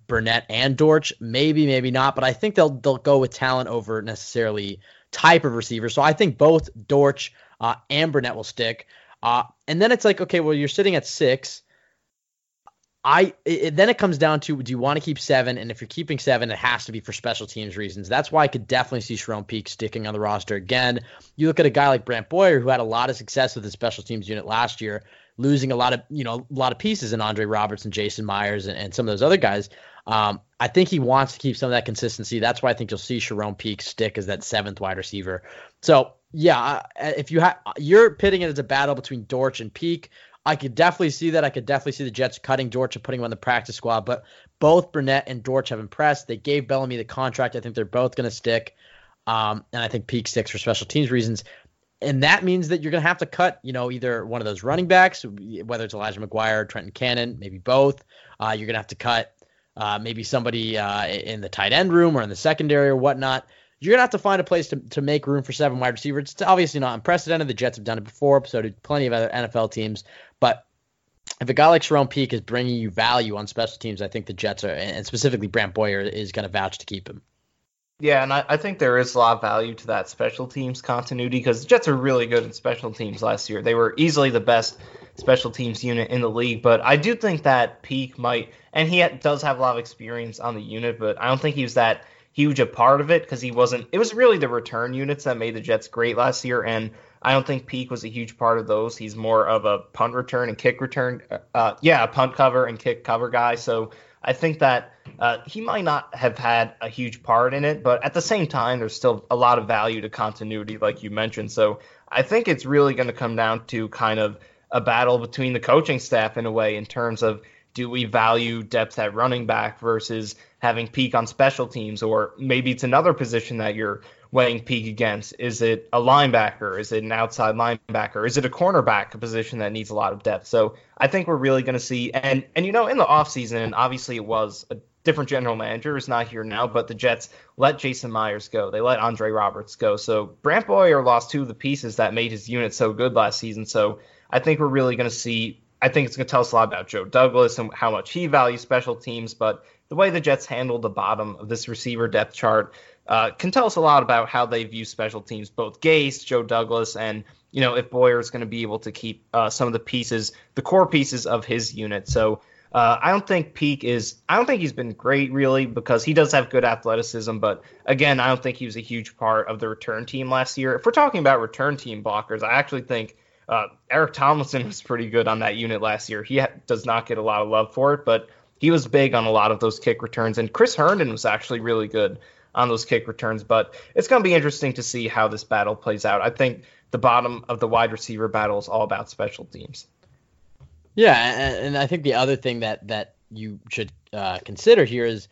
Burnett, and Dortch? Maybe, maybe not. But I think they'll they'll go with talent over necessarily type of receiver. So I think both Dortch uh, and Burnett will stick. Uh, and then it's like, okay, well, you're sitting at six. I it, then it comes down to do you want to keep seven, and if you're keeping seven, it has to be for special teams reasons. That's why I could definitely see Charone Peake sticking on the roster again. You look at a guy like Brant Boyer who had a lot of success with the special teams unit last year, losing a lot of you know a lot of pieces in Andre Roberts and Jason Myers and, and some of those other guys. Um, I think he wants to keep some of that consistency. That's why I think you'll see Charone Peake stick as that seventh wide receiver. So yeah, if you have you're pitting it as a battle between Dortch and Peake. I could definitely see that. I could definitely see the Jets cutting Dortch and putting him on the practice squad. But both Burnett and Dortch have impressed. They gave Bellamy the contract. I think they're both going to stick. Um, and I think Peake sticks for special teams reasons. And that means that you're going to have to cut, you know, either one of those running backs, whether it's Elijah McGuire Trenton Cannon, maybe both. Uh, you're going to have to cut uh, maybe somebody uh, in the tight end room or in the secondary or whatnot you're gonna have to find a place to, to make room for seven wide receivers. It's obviously not unprecedented. The Jets have done it before, so did plenty of other NFL teams. But if a guy like Charone Peake is bringing you value on special teams, I think the Jets are, and specifically Brant Boyer, is going to vouch to keep him. Yeah, and I, I, think there is a lot of value to that special teams continuity because the Jets are really good in special teams last year. They were easily the best special teams unit in the league, but I do think that Peake might, and he does have a lot of experience on the unit, but I don't think he was that huge a part of it because he wasn't. It was really the return units that made the Jets great last year, and I don't think Peake was a huge part of those. He's more of a punt return and kick return. Uh, yeah, punt cover and kick cover guy. So I think that uh, he might not have had a huge part in it, but at the same time, there's still a lot of value to continuity, like you mentioned. So I think it's really going to come down to kind of a battle between the coaching staff in a way, in terms of do we value depth at running back versus having Peake on special teams, or maybe it's another position that you're weighing Peake against. Is it a linebacker? Is it an outside linebacker? Is it a cornerback, a position that needs a lot of depth? So I think we're really going to see, and and you know, in the offseason, obviously it was a different general manager is not here now, but the Jets let Jason Myers go. They let Andre Roberts go. So Brant Boyer lost two of the pieces that made his unit so good last season. So I think we're really going to see. I think it's going to tell us a lot about Joe Douglas and how much he values special teams. But the way the Jets handled the bottom of this receiver depth chart uh, can tell us a lot about how they view special teams. Both Gase, Joe Douglas, and you know if Boyer is going to be able to keep uh, some of the pieces, the core pieces of his unit. So uh, I don't think Peake is. I don't think he's been great really because he does have good athleticism, but again, I don't think he was a huge part of the return team last year. If we're talking about return team blockers, I actually think uh, Eric Tomlinson was pretty good on that unit last year. He ha- does not get a lot of love for it, but he was big on a lot of those kick returns, and Chris Herndon was actually really good on those kick returns. But it's going to be interesting to see how this battle plays out. I think the bottom of the wide receiver battle is all about special teams. Yeah, and, I think the other thing that that you should uh, consider here is,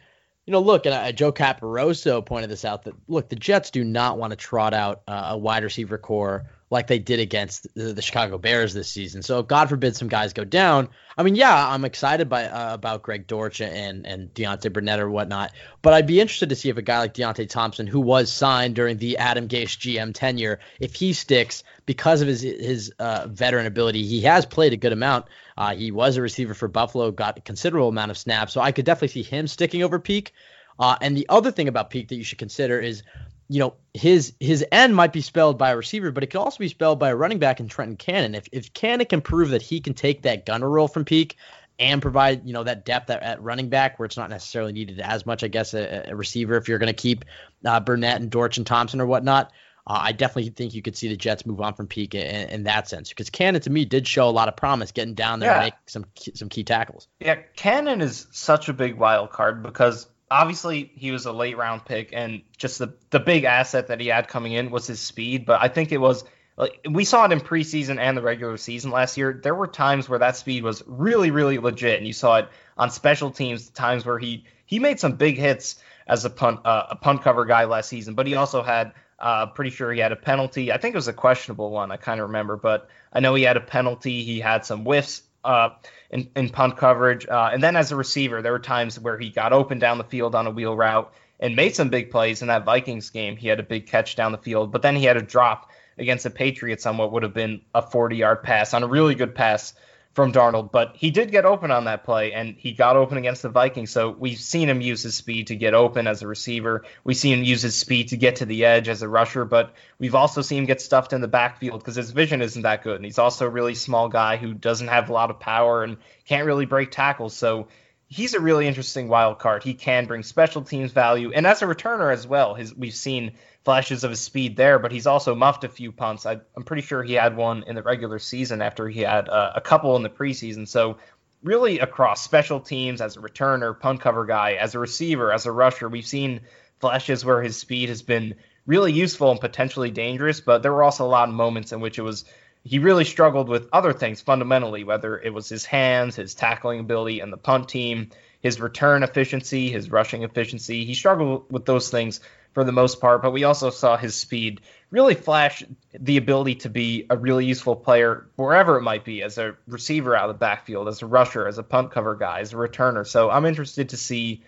you know, look, and uh, Joe Caporoso pointed this out that look, the Jets do not want to trot out uh, a wide receiver core like they did against the, the, Chicago Bears this season. So God forbid some guys go down. I mean, yeah, I'm excited by uh, about Greg Dortch and and Deontay Burnett or whatnot, but I'd be interested to see if a guy like Deonte Thompson, who was signed during the Adam Gase GM tenure, if he sticks because of his his uh, veteran ability. He has played a good amount. Uh, he was a receiver for Buffalo, got a considerable amount of snaps, so I could definitely see him sticking over Peake. Uh, and the other thing about Peake that you should consider is you know, his his end might be spelled by a receiver, but it could also be spelled by a running back in Trenton Cannon. If if Cannon can prove that he can take that gunner role from Peake and provide you know that depth at, at running back where it's not necessarily needed as much, I guess, a, a receiver if you're going to keep uh, Burnett and Dortch and Thompson or whatnot. Uh, I definitely think you could see the Jets move on from Peake in, in, that sense because Cannon to me did show a lot of promise getting down there yeah. and making some some key tackles. Yeah, Cannon is such a big wild card because obviously he was a late round pick and just the the big asset that he had coming in was his speed but i think it was like we saw it in preseason and the regular season last year there were times where that speed was really really legit and you saw it on special teams times where he he made some big hits as a punt uh, a punt cover guy last season but he also had uh, pretty sure he had a penalty. I think it was a questionable one. I kind of remember, but I know he had a penalty. He had some whiffs uh, in, in punt coverage. Uh, and then as a receiver, there were times where he got open down the field on a wheel route and made some big plays in that Vikings game. He had a big catch down the field, but then he had a drop against the Patriots on what would have been a 40 yard pass on a really good pass from Darnold, but he did get open on that play, and he got open against the Vikings. So we've seen him use his speed to get open as a receiver. We've seen him use his speed to get to the edge as a rusher, but we've also seen him get stuffed in the backfield because his vision isn't that good, and he's also a really small guy who doesn't have a lot of power and can't really break tackles. So he's a really interesting wild card. He can bring special teams value, and as a returner as well. His we've seen flashes of his speed there, but he's also muffed a few punts. I, am pretty sure he had one in the regular season after he had uh, a couple in the preseason. So, really, across special teams, as a returner, punt cover guy, as a receiver, as a rusher, we've seen flashes where his speed has been really useful and potentially dangerous, but there were also a lot of moments in which it was he really struggled with other things fundamentally, whether it was his hands, his tackling ability, and the punt team, his return efficiency, his rushing efficiency. He struggled with those things for the most part, but we also saw his speed really flash the ability to be a really useful player wherever it might be, as a receiver out of the backfield, as a rusher, as a punt cover guy, as a returner. So I'm interested to see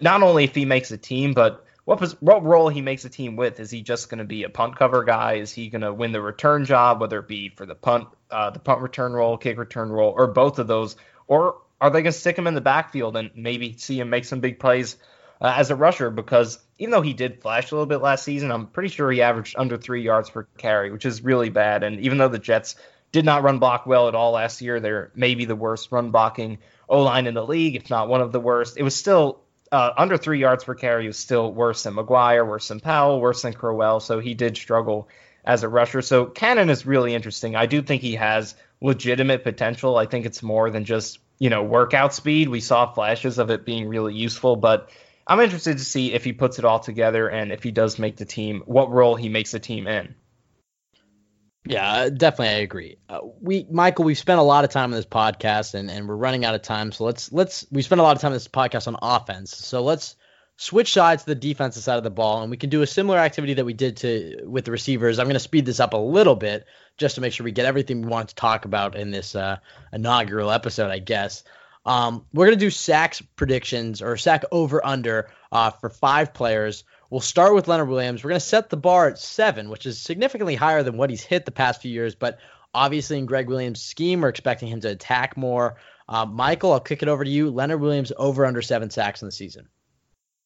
not only if he makes a team, but what what role he makes a team with. Is he just going to be a punt cover guy? Is he going to win the return job, whether it be for the punt, uh, the punt return role, kick return role, or both of those? Or are they going to stick him in the backfield and maybe see him make some big plays uh, as a rusher because even though he did flash a little bit last season, I'm pretty sure he averaged under three yards per carry, which is really bad. And even though the Jets did not run block well at all last year, they're maybe the worst run blocking O line in the league, if not one of the worst. It was still uh, under three yards per carry was still worse than McGuire, worse than Powell, worse than Crowell. So he did struggle as a rusher. So Cannon is really interesting. I do think he has legitimate potential. I think it's more than just you know, workout speed. We saw flashes of it being really useful, but I'm interested to see if he puts it all together and if he does make the team, what role he makes the team in. Yeah, definitely, I agree. Uh, we, Michael, we've spent a lot of time on this podcast, and, and we're running out of time. So let's let's we spent a lot of time on this podcast on offense. So let's switch sides to the defensive side of the ball, and we can do a similar activity that we did to with the receivers. I'm going to speed this up a little bit just to make sure we get everything we want to talk about in this uh, inaugural episode, I guess. Um, we're going to do sacks predictions or sack over under uh, for five players. We'll start with Leonard Williams. We're going to set the bar at seven, which is significantly higher than what he's hit the past few years. But obviously, in Gregg Williams' scheme, we're expecting him to attack more. Uh, Michael, I'll kick it over to you. Leonard Williams over under seven sacks in the season.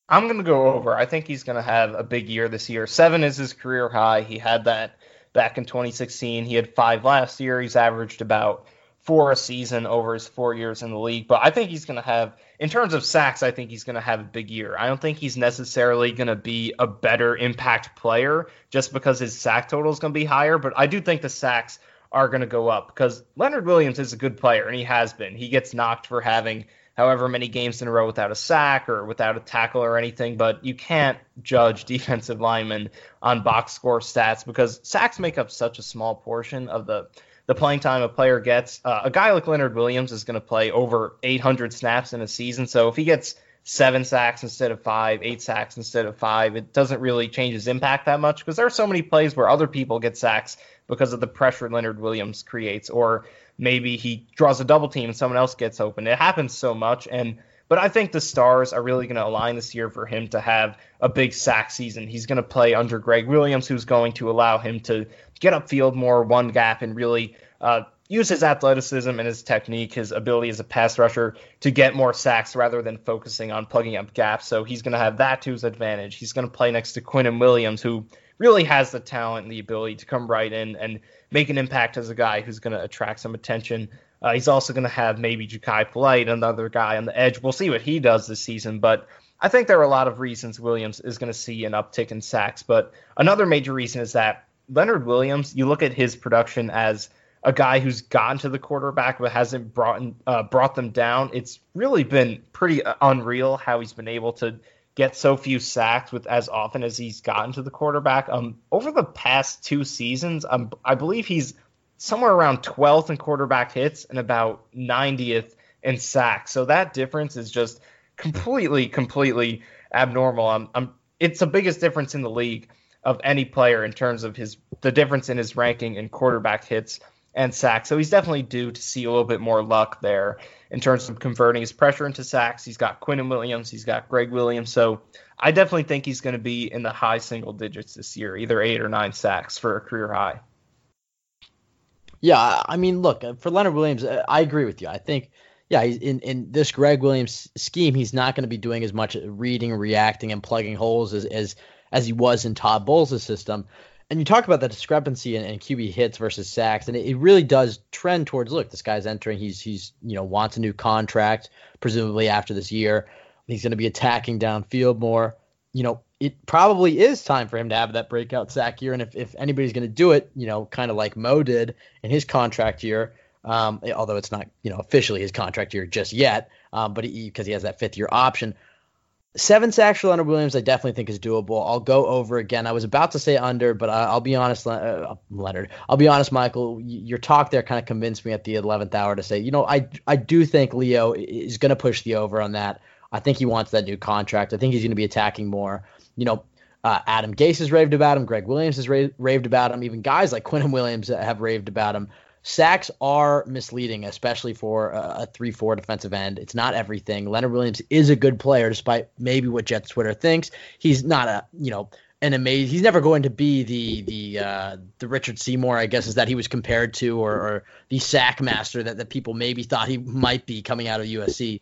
I'm going to go over. I think he's going to have a big year this year. Seven is his career high. He had that back in 2016. He had five last year. He's averaged about four a season over his four years in the league. But I think he's going to have, in terms of sacks, I think he's going to have a big year. I don't think he's necessarily going to be a better impact player just because his sack total is going to be higher. But I do think the sacks are going to go up because Leonard Williams is a good player and he has been. He gets knocked for having however many games in a row without a sack or without a tackle or anything, but you can't judge defensive linemen on box score stats because sacks make up such a small portion of the the playing time a player gets. Uh, a guy like Leonard Williams is going to play over 800 snaps in a season, so if he gets seven sacks instead of five, eight sacks instead of five, it doesn't really change his impact that much because there are so many plays where other people get sacks because of the pressure Leonard Williams creates, or maybe he draws a double team and someone else gets open. It happens so much, and but I think the stars are really going to align this year for him to have a big sack season. He's going to play under Gregg Williams, who's going to allow him to get upfield more, one gap, and really uh, use his athleticism and his technique, his ability as a pass rusher to get more sacks rather than focusing on plugging up gaps. So he's going to have that to his advantage. He's going to play next to Quinnen Williams, who really has the talent and the ability to come right in and make an impact as a guy who's going to attract some attention. Uh, he's also going to have maybe Jachai Polite, another guy on the edge. We'll see what he does this season, but I think there are a lot of reasons Williams is going to see an uptick in sacks. But another major reason is that Leonard Williams, you look at his production as a guy who's gotten to the quarterback but hasn't brought uh, brought them down. It's really been pretty uh, unreal how he's been able to get so few sacks with as often as he's gotten to the quarterback. Um, over the past two seasons, um, I believe he's somewhere around 12th in quarterback hits and about 90th in sacks. So that difference is just completely, completely abnormal. I'm, I'm, it's the biggest difference in the league of any player in terms of his the difference in his ranking in quarterback hits and sacks. So he's definitely due to see a little bit more luck there in terms of converting his pressure into sacks. He's got Quinnen Williams, he's got Gregg Williams. So I definitely think he's going to be in the high single digits this year, either eight or nine sacks for a career high. Yeah, I mean, look uh, for Leonard Williams, uh, I agree with you. I think, yeah, in in this Gregg Williams scheme, he's not going to be doing as much reading, reacting, and plugging holes as as as he was in Todd Bowles' system. And you talk about the discrepancy in, in QB hits versus sacks, and it, it, really does trend towards look, this guy's entering, he's he's you know wants a new contract, presumably after this year. He's going to be attacking downfield more. You know, it probably is time for him to have that breakout sack year. And if, if anybody's going to do it, you know, kind of like Mo did in his contract year, um, although it's not, you know, officially his contract year just yet, um, but because he, he, has that fifth year option. Seven sacks for Leonard Williams, I definitely think is doable. I'll go over again. I was about to say under, but I, will be honest, uh, Leonard. I'll be honest, Michael. Your talk there kind of convinced me at the eleventh hour to say, you know, I I do think Leo is going to push the over on that. I think he wants that new contract. I think he's going to be attacking more you know, uh, Adam Gase has raved about him. Gregg Williams has ra- raved about him. Even guys like Quinnen Williams have raved about him. Sacks are misleading, especially for a, a 3 4 defensive end. It's not everything. Leonard Williams is a good player, despite maybe what Jets Twitter thinks. He's not a, you know, an amazing. He's never going to be the the uh, the Richard Seymour, I guess, is that he was compared to, or, or the sack master that, that people maybe thought he might be coming out of USC.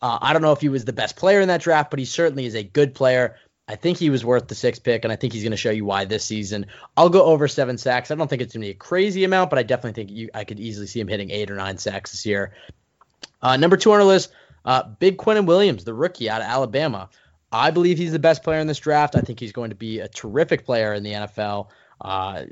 Uh, I don't know if he was the best player in that draft, but he certainly is a good player. I think he was worth the six pick, and I think he's going to show you why this season. I'll go over seven sacks. I don't think it's going to be a crazy amount, but I definitely think you, I could easily see him hitting eight or nine sacks this year. Uh, number two on our list, uh, Big Quinnen Williams, the rookie out of Alabama. I believe he's the best player in this draft. I think he's going to be a terrific player in the NFL. Uh,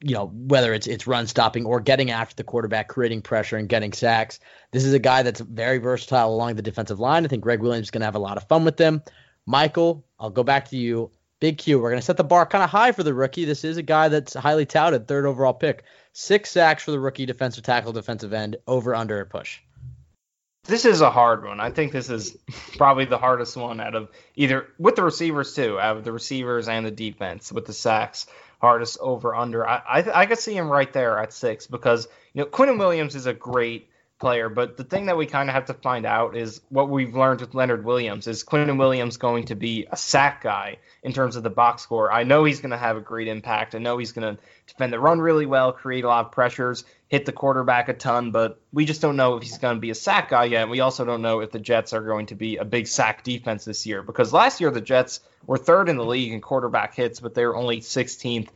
you know, whether it's it's run stopping or getting after the quarterback, creating pressure and getting sacks. This is a guy that's very versatile along the defensive line. I think Gregg Williams is going to have a lot of fun with them. Michael, I'll go back to you. Big Q, we're going to set the bar kind of high for the rookie. This is a guy that's highly touted, third overall pick. Six sacks for the rookie defensive tackle, defensive end, over under push. This is a hard one. I think this is probably the hardest one out of either with the receivers too, out of the receivers and the defense with the sacks. Hardest over under. I I, I could see him right there at six because you know Quinnen Williams is a great player. But the thing that we kind of have to find out is what we've learned with Leonard Williams is Quinnen Williams going to be a sack guy in terms of the box score. I know he's going to have a great impact. I know he's going to defend the run really well, create a lot of pressures, hit the quarterback a ton, but we just don't know if he's going to be a sack guy yet. We also don't know if the Jets are going to be a big sack defense this year because last year the Jets were third in the league in quarterback hits, but they were only 16th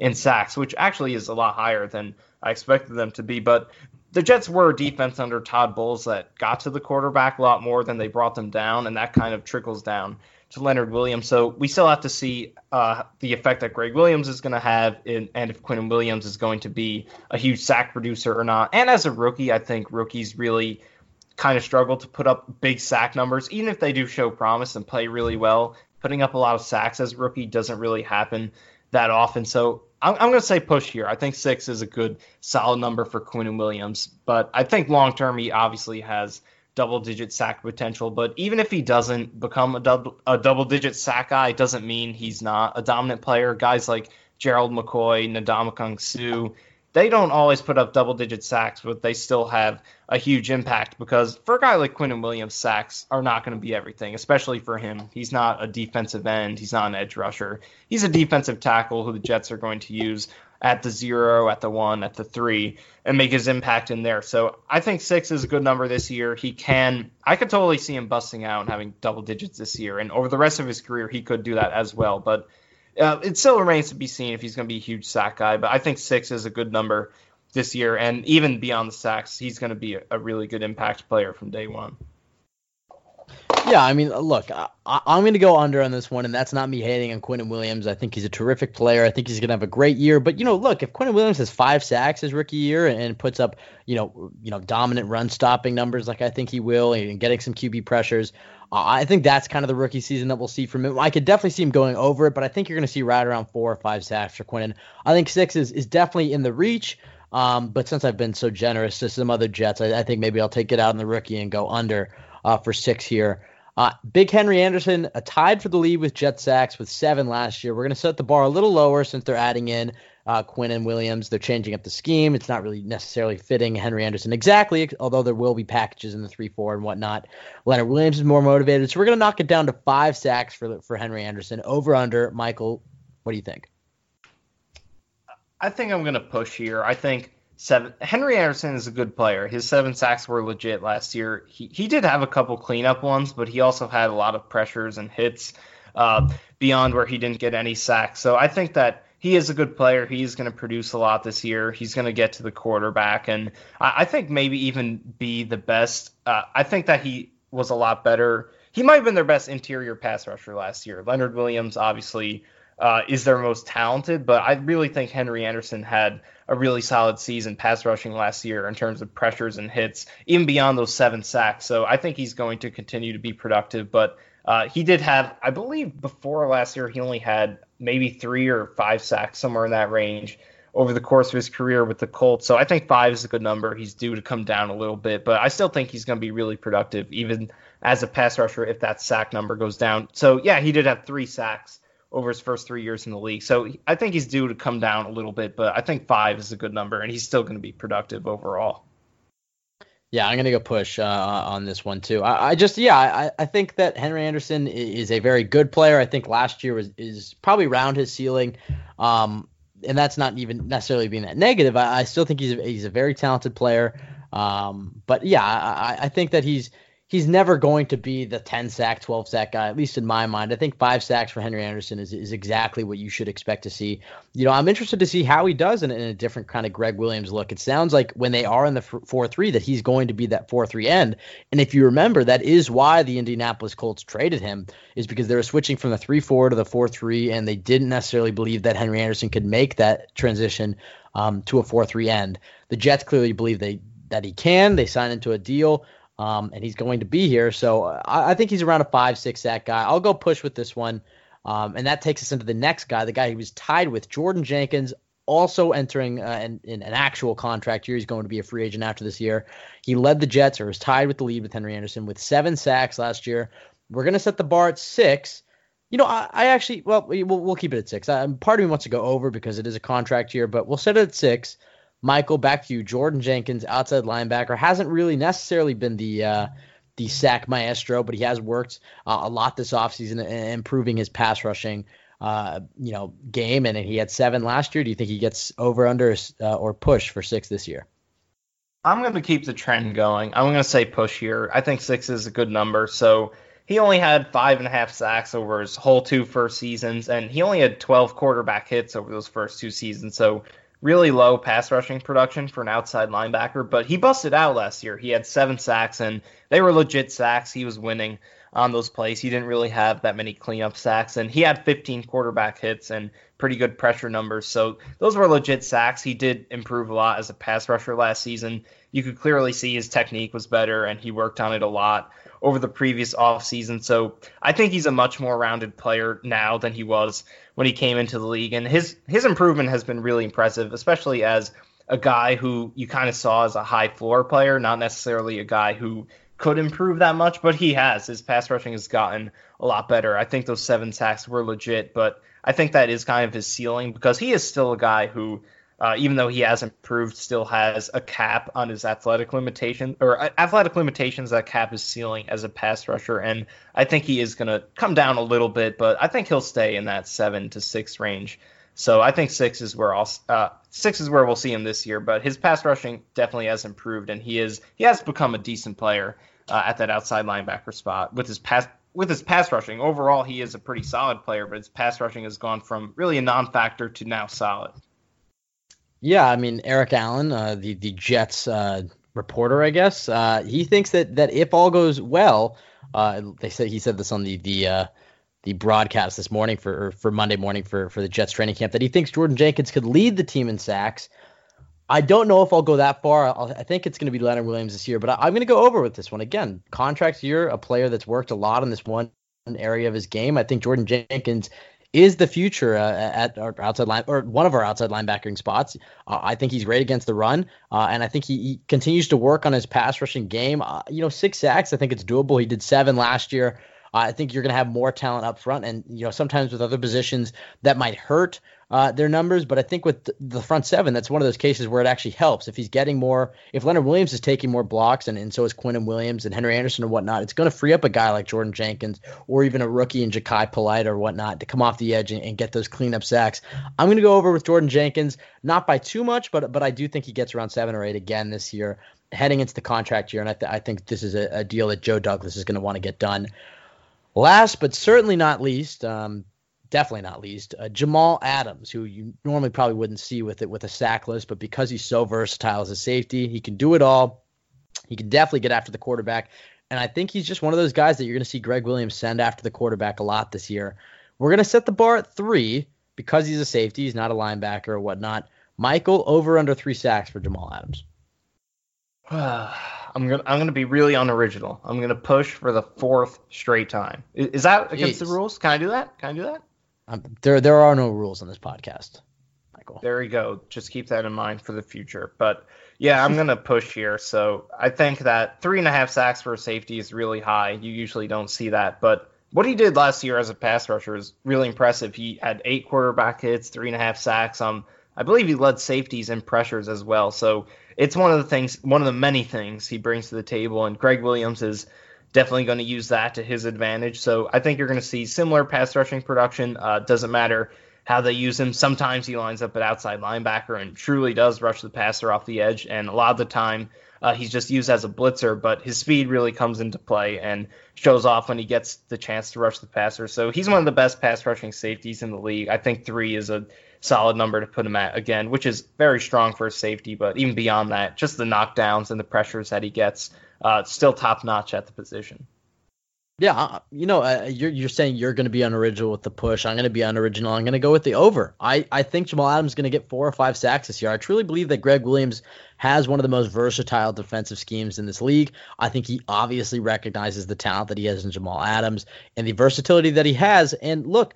in sacks, which actually is a lot higher than I expected them to be. But the Jets were a defense under Todd Bowles that got to the quarterback a lot more than they brought them down, and that kind of trickles down to Leonard Williams. So we still have to see uh, the effect that Gregg Williams is going to have, in, and if Quinnen Williams is going to be a huge sack producer or not. And as a rookie, I think rookies really kind of struggle to put up big sack numbers, even if they do show promise and play really well. Putting up a lot of sacks as a rookie doesn't really happen that often. So I'm, I'm going to say push here. I think six is a good, solid number for Quinnen Williams. But I think long term, he obviously has double digit sack potential. But even if he doesn't become a double, a double digit sack guy, it doesn't mean he's not a dominant player. Guys like Gerald McCoy, Ndamukong Suh, they don't always put up double digit sacks, but they still have a huge impact because for a guy like Quinnen Williams, sacks are not going to be everything, especially for him. He's not a defensive end, he's not an edge rusher. He's a defensive tackle who the Jets are going to use at the zero, at the one, at the three, and make his impact in there. So I think six is a good number this year. He can, I could totally see him busting out and having double digits this year. And over the rest of his career, he could do that as well. But uh, it still remains to be seen if he's going to be a huge sack guy, but I think six is a good number this year, and even beyond the sacks, he's going to be a, a really good impact player from day one. Yeah, I mean, look, I, am going to go under on this one, and that's not me hating on Quinnen Williams. I think he's a terrific player. I think he's going to have a great year. But you know, look, if Quinnen Williams has five sacks his rookie year and puts up, you know, you know, dominant run stopping numbers like I think he will, and getting some QB pressures, I think that's kind of the rookie season that we'll see from him. I could definitely see him going over it, but I think you're going to see right around four or five sacks for Quinnen. I think six is, is definitely in the reach. Um, but since I've been so generous to some other Jets, I, I think maybe I'll take it out in the rookie and go under uh, for six here. Uh, Big Henry Anderson, uh, tied for the lead with Jet sacks with seven last year. We're going to set the bar a little lower since they're adding in uh, Quinnen Williams. They're changing up the scheme. It's not really necessarily fitting Henry Anderson exactly, although there will be packages in the 3 4 and whatnot. Leonard Williams is more motivated. So we're going to knock it down to five sacks for, for Henry Anderson. Over under. Michael, what do you think? I think I'm going to push here. I think seven. Henry Anderson is a good player. His seven sacks were legit last year. He, he did have a couple cleanup ones, but he also had a lot of pressures and hits uh, beyond where he didn't get any sacks. So I think that he is a good player. He's going to produce a lot this year. He's going to get to the quarterback, and I, I think maybe even be the best. Uh, I think that he was a lot better. He might have been their best interior pass rusher last year. Leonard Williams, obviously, uh, is their most talented, but I really think Henry Anderson had a really solid season pass rushing last year in terms of pressures and hits, even beyond those seven sacks. So I think he's going to continue to be productive, but uh, he did have, I believe, before last year, he only had maybe three or five sacks, somewhere in that range, over the course of his career with the Colts. So I think five is a good number. He's due to come down a little bit, but I still think he's going to be really productive, even as a pass rusher, if that sack number goes down. So yeah, he did have three sacks over his first three years in the league. So I think he's due to come down a little bit, but I think five is a good number, and he's still going to be productive overall. Yeah, I'm gonna go push uh, on this one too. I, I just yeah, I, I think that Henry Anderson is a very good player. I think last year was is probably around his ceiling, um, and that's not even necessarily being that negative. I, I still think he's a, he's a very talented player. Um, but yeah, I, I think that he's he's never going to be the 10 sack, 12 sack guy, at least in my mind. I think five sacks for Henry Anderson is, is exactly what you should expect to see. You know, I'm interested to see how he does in, in a different kind of Gregg Williams look. It sounds like when they are in the 4 3 that he's going to be that 4 3 end. And if you remember, that is why the Indianapolis Colts traded him, is because they were switching from the 3 4 to the 4 3, and they didn't necessarily believe that Henry Anderson could make that transition um, to a 4 3 end. The Jets clearly believe they that he can. They signed into a deal um, and he's going to be here. So I, I, think he's around a five, six sack guy. I'll go push with this one. Um, and that takes us into the next guy, the guy he was tied with, Jordan Jenkins, also entering uh, in, an actual contract year. He's going to be a free agent after this year. He led the Jets, or was tied with the lead with Henry Anderson, with seven sacks last year. We're going to set the bar at six. You know, I, I actually, well, we'll, we'll keep it at six. I, part of me wants to go over because it is a contract year, but we'll set it at six. Michael, back to you. Jordan Jenkins, outside linebacker, hasn't really necessarily been the uh, the sack maestro, but he has worked uh, a lot this offseason, improving his pass rushing. Uh, you know, game, and he had seven last year. Do you think he gets over, under, uh, or push for six this year? I'm going to keep the trend going. I'm going to say push here. I think six is a good number. So he only had five and a half sacks over his whole two first seasons, and he only had 12 quarterback hits over those first two seasons. So really low pass rushing production for an outside linebacker, but he busted out last year. He had seven sacks, and they were legit sacks. He was winning on those plays. He didn't really have that many cleanup sacks, and he had 15 quarterback hits and pretty good pressure numbers. So those were legit sacks. He did improve a lot as a pass rusher last season. You could clearly see his technique was better, and he worked on it a lot over the previous offseason. So I think he's a much more rounded player now than he was when he came into the league. And his his improvement has been really impressive, especially as a guy who you kind of saw as a high floor player, not necessarily a guy who could improve that much, but he has. His pass rushing has gotten a lot better. I think those seven sacks were legit, but I think that is kind of his ceiling because he is still a guy who uh, even though he has improved, still has a cap on his athletic limitation or uh, athletic limitations that cap his ceiling as a pass rusher. And I think he is going to come down a little bit, but I think he'll stay in that seven to six range. So I think six is where I'll uh, six is where we'll see him this year. But his pass rushing definitely has improved, and he is he has become a decent player uh, at that outside linebacker spot with his pass with his pass rushing. Overall, he is a pretty solid player, but his pass rushing has gone from really a non-factor to now solid. Yeah, I mean Eric Allen, uh, the the Jets uh, reporter, I guess, uh, he thinks that that if all goes well, uh, they said he said this on the the uh, the broadcast this morning for for Monday morning for for the Jets training camp that he thinks Jordan Jenkins could lead the team in sacks. I don't know if I'll go that far. I'll, i think it's going to be Leonard Williams this year, but I, am going to go over with this one again. Contract year, a player that's worked a lot in this one area of his game. I think Jordan Jenkins is the future uh, at our outside line or one of our outside linebacking spots. Uh, I think he's great against the run, uh, and I think he, he, continues to work on his pass rushing game. Uh, you know, six sacks, I think it's doable. He did seven last year. I think you're going to have more talent up front, and you know sometimes with other positions that might hurt uh, their numbers. But I think with the front seven, that's one of those cases where it actually helps. If he's getting more, if Leonard Williams is taking more blocks, and, and so is Quinnen Williams and Henry Anderson and whatnot, it's going to free up a guy like Jordan Jenkins or even a rookie in Jachai Polite or whatnot to come off the edge and, and get those cleanup sacks. I'm going to go over with Jordan Jenkins, not by too much, but but I do think he gets around seven or eight again this year, heading into the contract year, and I, th- I think this is a, a deal that Joe Douglas is going to want to get done. Last but certainly not least, um, definitely not least, uh, Jamal Adams, who you normally probably wouldn't see with it with a sack list, but because he's so versatile as a safety, he can do it all. He can definitely get after the quarterback. And I think he's just one of those guys that you're going to see Gregg Williams send after the quarterback a lot this year. We're going to set the bar at three because he's a safety. He's not a linebacker or whatnot. Michael, over under three sacks for Jamal Adams. I'm gonna I'm gonna be really unoriginal. I'm gonna push for the fourth straight time. Is, is that against Jeez. the rules? Can I do that? Can I do that? Um, there there are no rules on this podcast, Michael. There you go. Just keep that in mind for the future. But yeah, I'm gonna push here. So I think that three and a half sacks for a safety is really high. You usually don't see that, but what he did last year as a pass rusher is really impressive. He had eight quarterback hits, three and a half sacks. Um, I believe he led safeties and pressures as well. So it's one of the things, one of the many things he brings to the table. And Gregg Williams is definitely going to use that to his advantage. So I think you're going to see similar pass rushing production. Uh, doesn't matter how they use him. Sometimes he lines up at outside linebacker and truly does rush the passer off the edge. And a lot of the time, uh, he's just used as a blitzer, but his speed really comes into play and shows off when he gets the chance to rush the passer. So he's one of the best pass rushing safeties in the league. I think three is a solid number to put him at again, which is very strong for a safety. But even beyond that, just the knockdowns and the pressures that he gets, uh, still top notch at the position. Yeah, uh, you know, uh, you're you're saying you're going to be unoriginal with the push. I'm going to be unoriginal. I'm going to go with the over. I I think Jamal Adams is going to get four or five sacks this year. I truly believe that Gregg Williams has one of the most versatile defensive schemes in this league. I think he obviously recognizes the talent that he has in Jamal Adams and the versatility that he has. And look,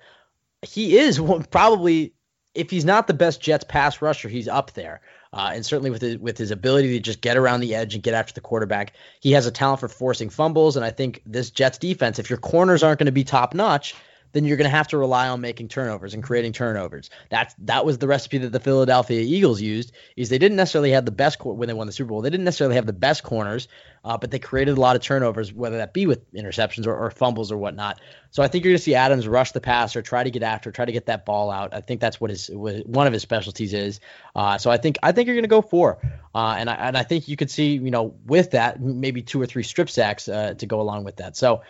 he is probably if he's not the best Jets pass rusher, he's up there. Uh, and certainly with his, with his ability to just get around the edge and get after the quarterback, he has a talent for forcing fumbles. And I think this Jets defense, if your corners aren't going to be top notch, then you're going to have to rely on making turnovers and creating turnovers. That's that was the recipe that the Philadelphia Eagles used. Is they didn't necessarily have the best when they won the Super Bowl. They didn't necessarily have the best corners, uh, but they created a lot of turnovers, whether that be with interceptions or, or fumbles or whatnot. So I think you're going to see Adams rush the passer, try to get after, try to get that ball out. I think that's what his one of his specialties is. Uh, so I think I think you're going to go four, uh, and I and I think you could see you know with that maybe two or three strip sacks uh, to go along with that. So.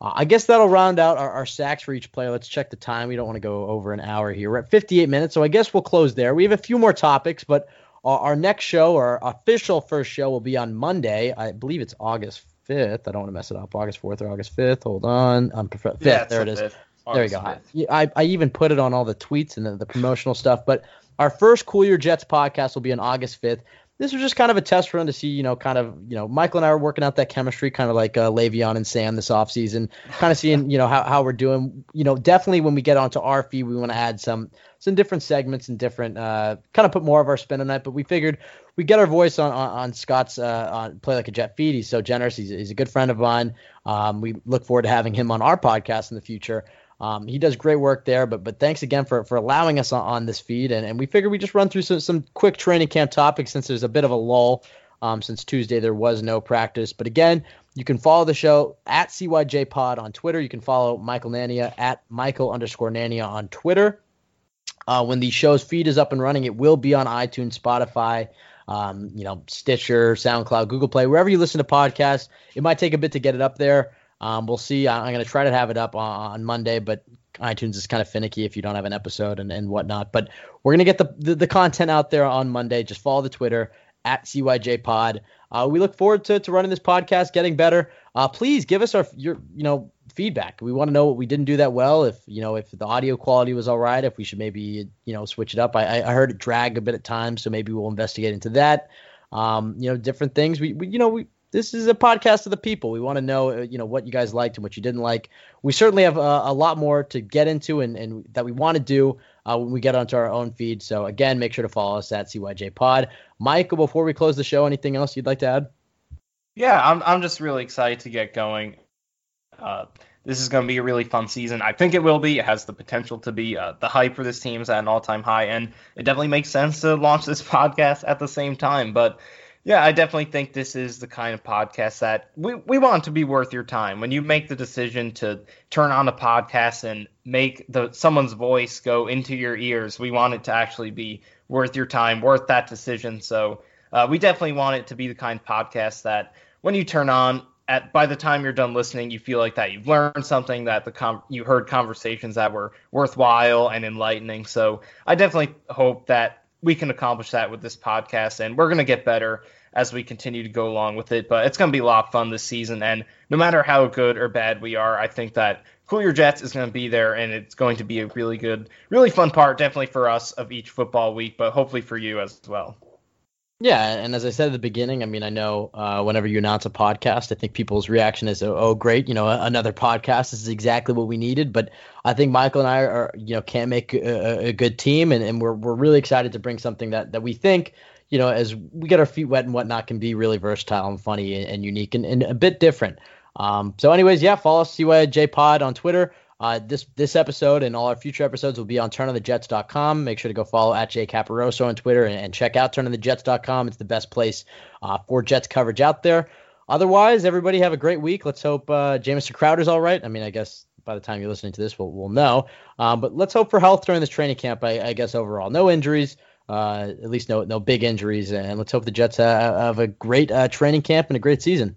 Uh, I guess that'll round out our, our, sacks for each player. Let's check the time. We don't want to go over an hour here. We're at 58 minutes, so I guess we'll close there. We have a few more topics, but our, our next show, our official first show, will be on Monday. I believe it's August 5th. I don't want to mess it up. August 4th or August 5th. Hold on. I'm prefer- 5th. Yeah, there it is. There we go. I, I, I, even put it on all the tweets and the, the promotional stuff. But our first Cool Your Jets podcast will be on August 5th this was just kind of a test run to see, you know, kind of, you know, Michael and I are working out that chemistry, kind of like uh, Le'Veon and Sam this offseason, kind of seeing, you know, how, how we're doing. You know, definitely when we get onto our feed, we want to add some some different segments and different, uh, kind of put more of our spin on it. But we figured we get our voice on on, on Scott's uh, on Play Like a Jet feed. He's so generous. He's, he's a good friend of mine. Um, we look forward to having him on our podcast in the future. Um, he does great work there, but but thanks again for, for allowing us on, on this feed. And, and we figured we just run through some, some quick training camp topics since there's a bit of a lull. Um, since Tuesday there was no practice. But again, you can follow the show at CYJ Pod on Twitter. You can follow Michael Nania at Michael underscore Nania on Twitter. Uh, when the show's feed is up and running, it will be on iTunes, Spotify, um, you know, Stitcher, SoundCloud, Google Play, wherever you listen to podcasts. It might take a bit to get it up there. Um, we'll see. I'm going to try to have it up on, on, Monday, but iTunes is kind of finicky if you don't have an episode and, and whatnot. But we're going to get the, the, the content out there on Monday. Just follow the Twitter at CYJ Pod. Uh, we look forward to, to running this podcast, getting better. Uh, please give us our your you know feedback. We want to know what we didn't do that well. If you know if the audio quality was all right. If we should maybe you know switch it up. I, I heard it drag a bit at times, so maybe we'll investigate into that. Um, you know different things. We, we you know we this is a podcast of the people. We want to know, uh, you know, what you guys liked and what you didn't like. We certainly have a, a lot more to get into and, and that we want to do uh, when we get onto our own feed. So again, make sure to follow us at CYJ Pod. Michael, before we close the show, anything else you'd like to add? Yeah, I'm I'm just really excited to get going. Uh, this is going to be a really fun season. I think it will be. It has the potential to be. Uh, the hype for this team is at an all-time high, and it definitely makes sense to launch this podcast at the same time. But yeah, I definitely think this is the kind of podcast that we, we want to be worth your time. When you make the decision to turn on a podcast and make the someone's voice go into your ears, we want it to actually be worth your time, worth that decision. So uh, we definitely want it to be the kind of podcast that when you turn on, at by the time you're done listening, you feel like that you've learned something, that the com- you heard conversations that were worthwhile and enlightening. So I definitely hope that we can accomplish that with this podcast, and we're going to get better as we continue to go along with it. But it's going to be a lot of fun this season, and no matter how good or bad we are, I think that Cool Your Jets is going to be there, and it's going to be a really good, really fun part, definitely for us of each football week, but hopefully for you as well. Yeah, and as I said at the beginning, I mean, I know uh, whenever you announce a podcast, I think people's reaction is, "Oh, oh great, you know, another podcast. This is exactly what we needed." But I think Michael and I are, you know, can make a, a good team, and, and we're we're really excited to bring something that that we think, you know, as we get our feet wet and whatnot, can be really versatile and funny and, and unique and, and a bit different. Um, so, anyways, yeah, follow us CYJ Pod on Twitter. Uh, this this episode and all our future episodes will be on turnonthejets.com. Make sure to go follow at Jay Caporoso on Twitter and, and check out turnonthejets.com. It's the best place uh, for Jets coverage out there. Otherwise, everybody have a great week. Let's hope uh, Jamison Crowder's all right. I mean, I guess by the time you're listening to this, we'll, we'll know. Um, but let's hope for health during this training camp, I, I guess, overall. No injuries. Uh, at least no no big injuries, and let's hope the Jets have a great uh, training camp and a great season.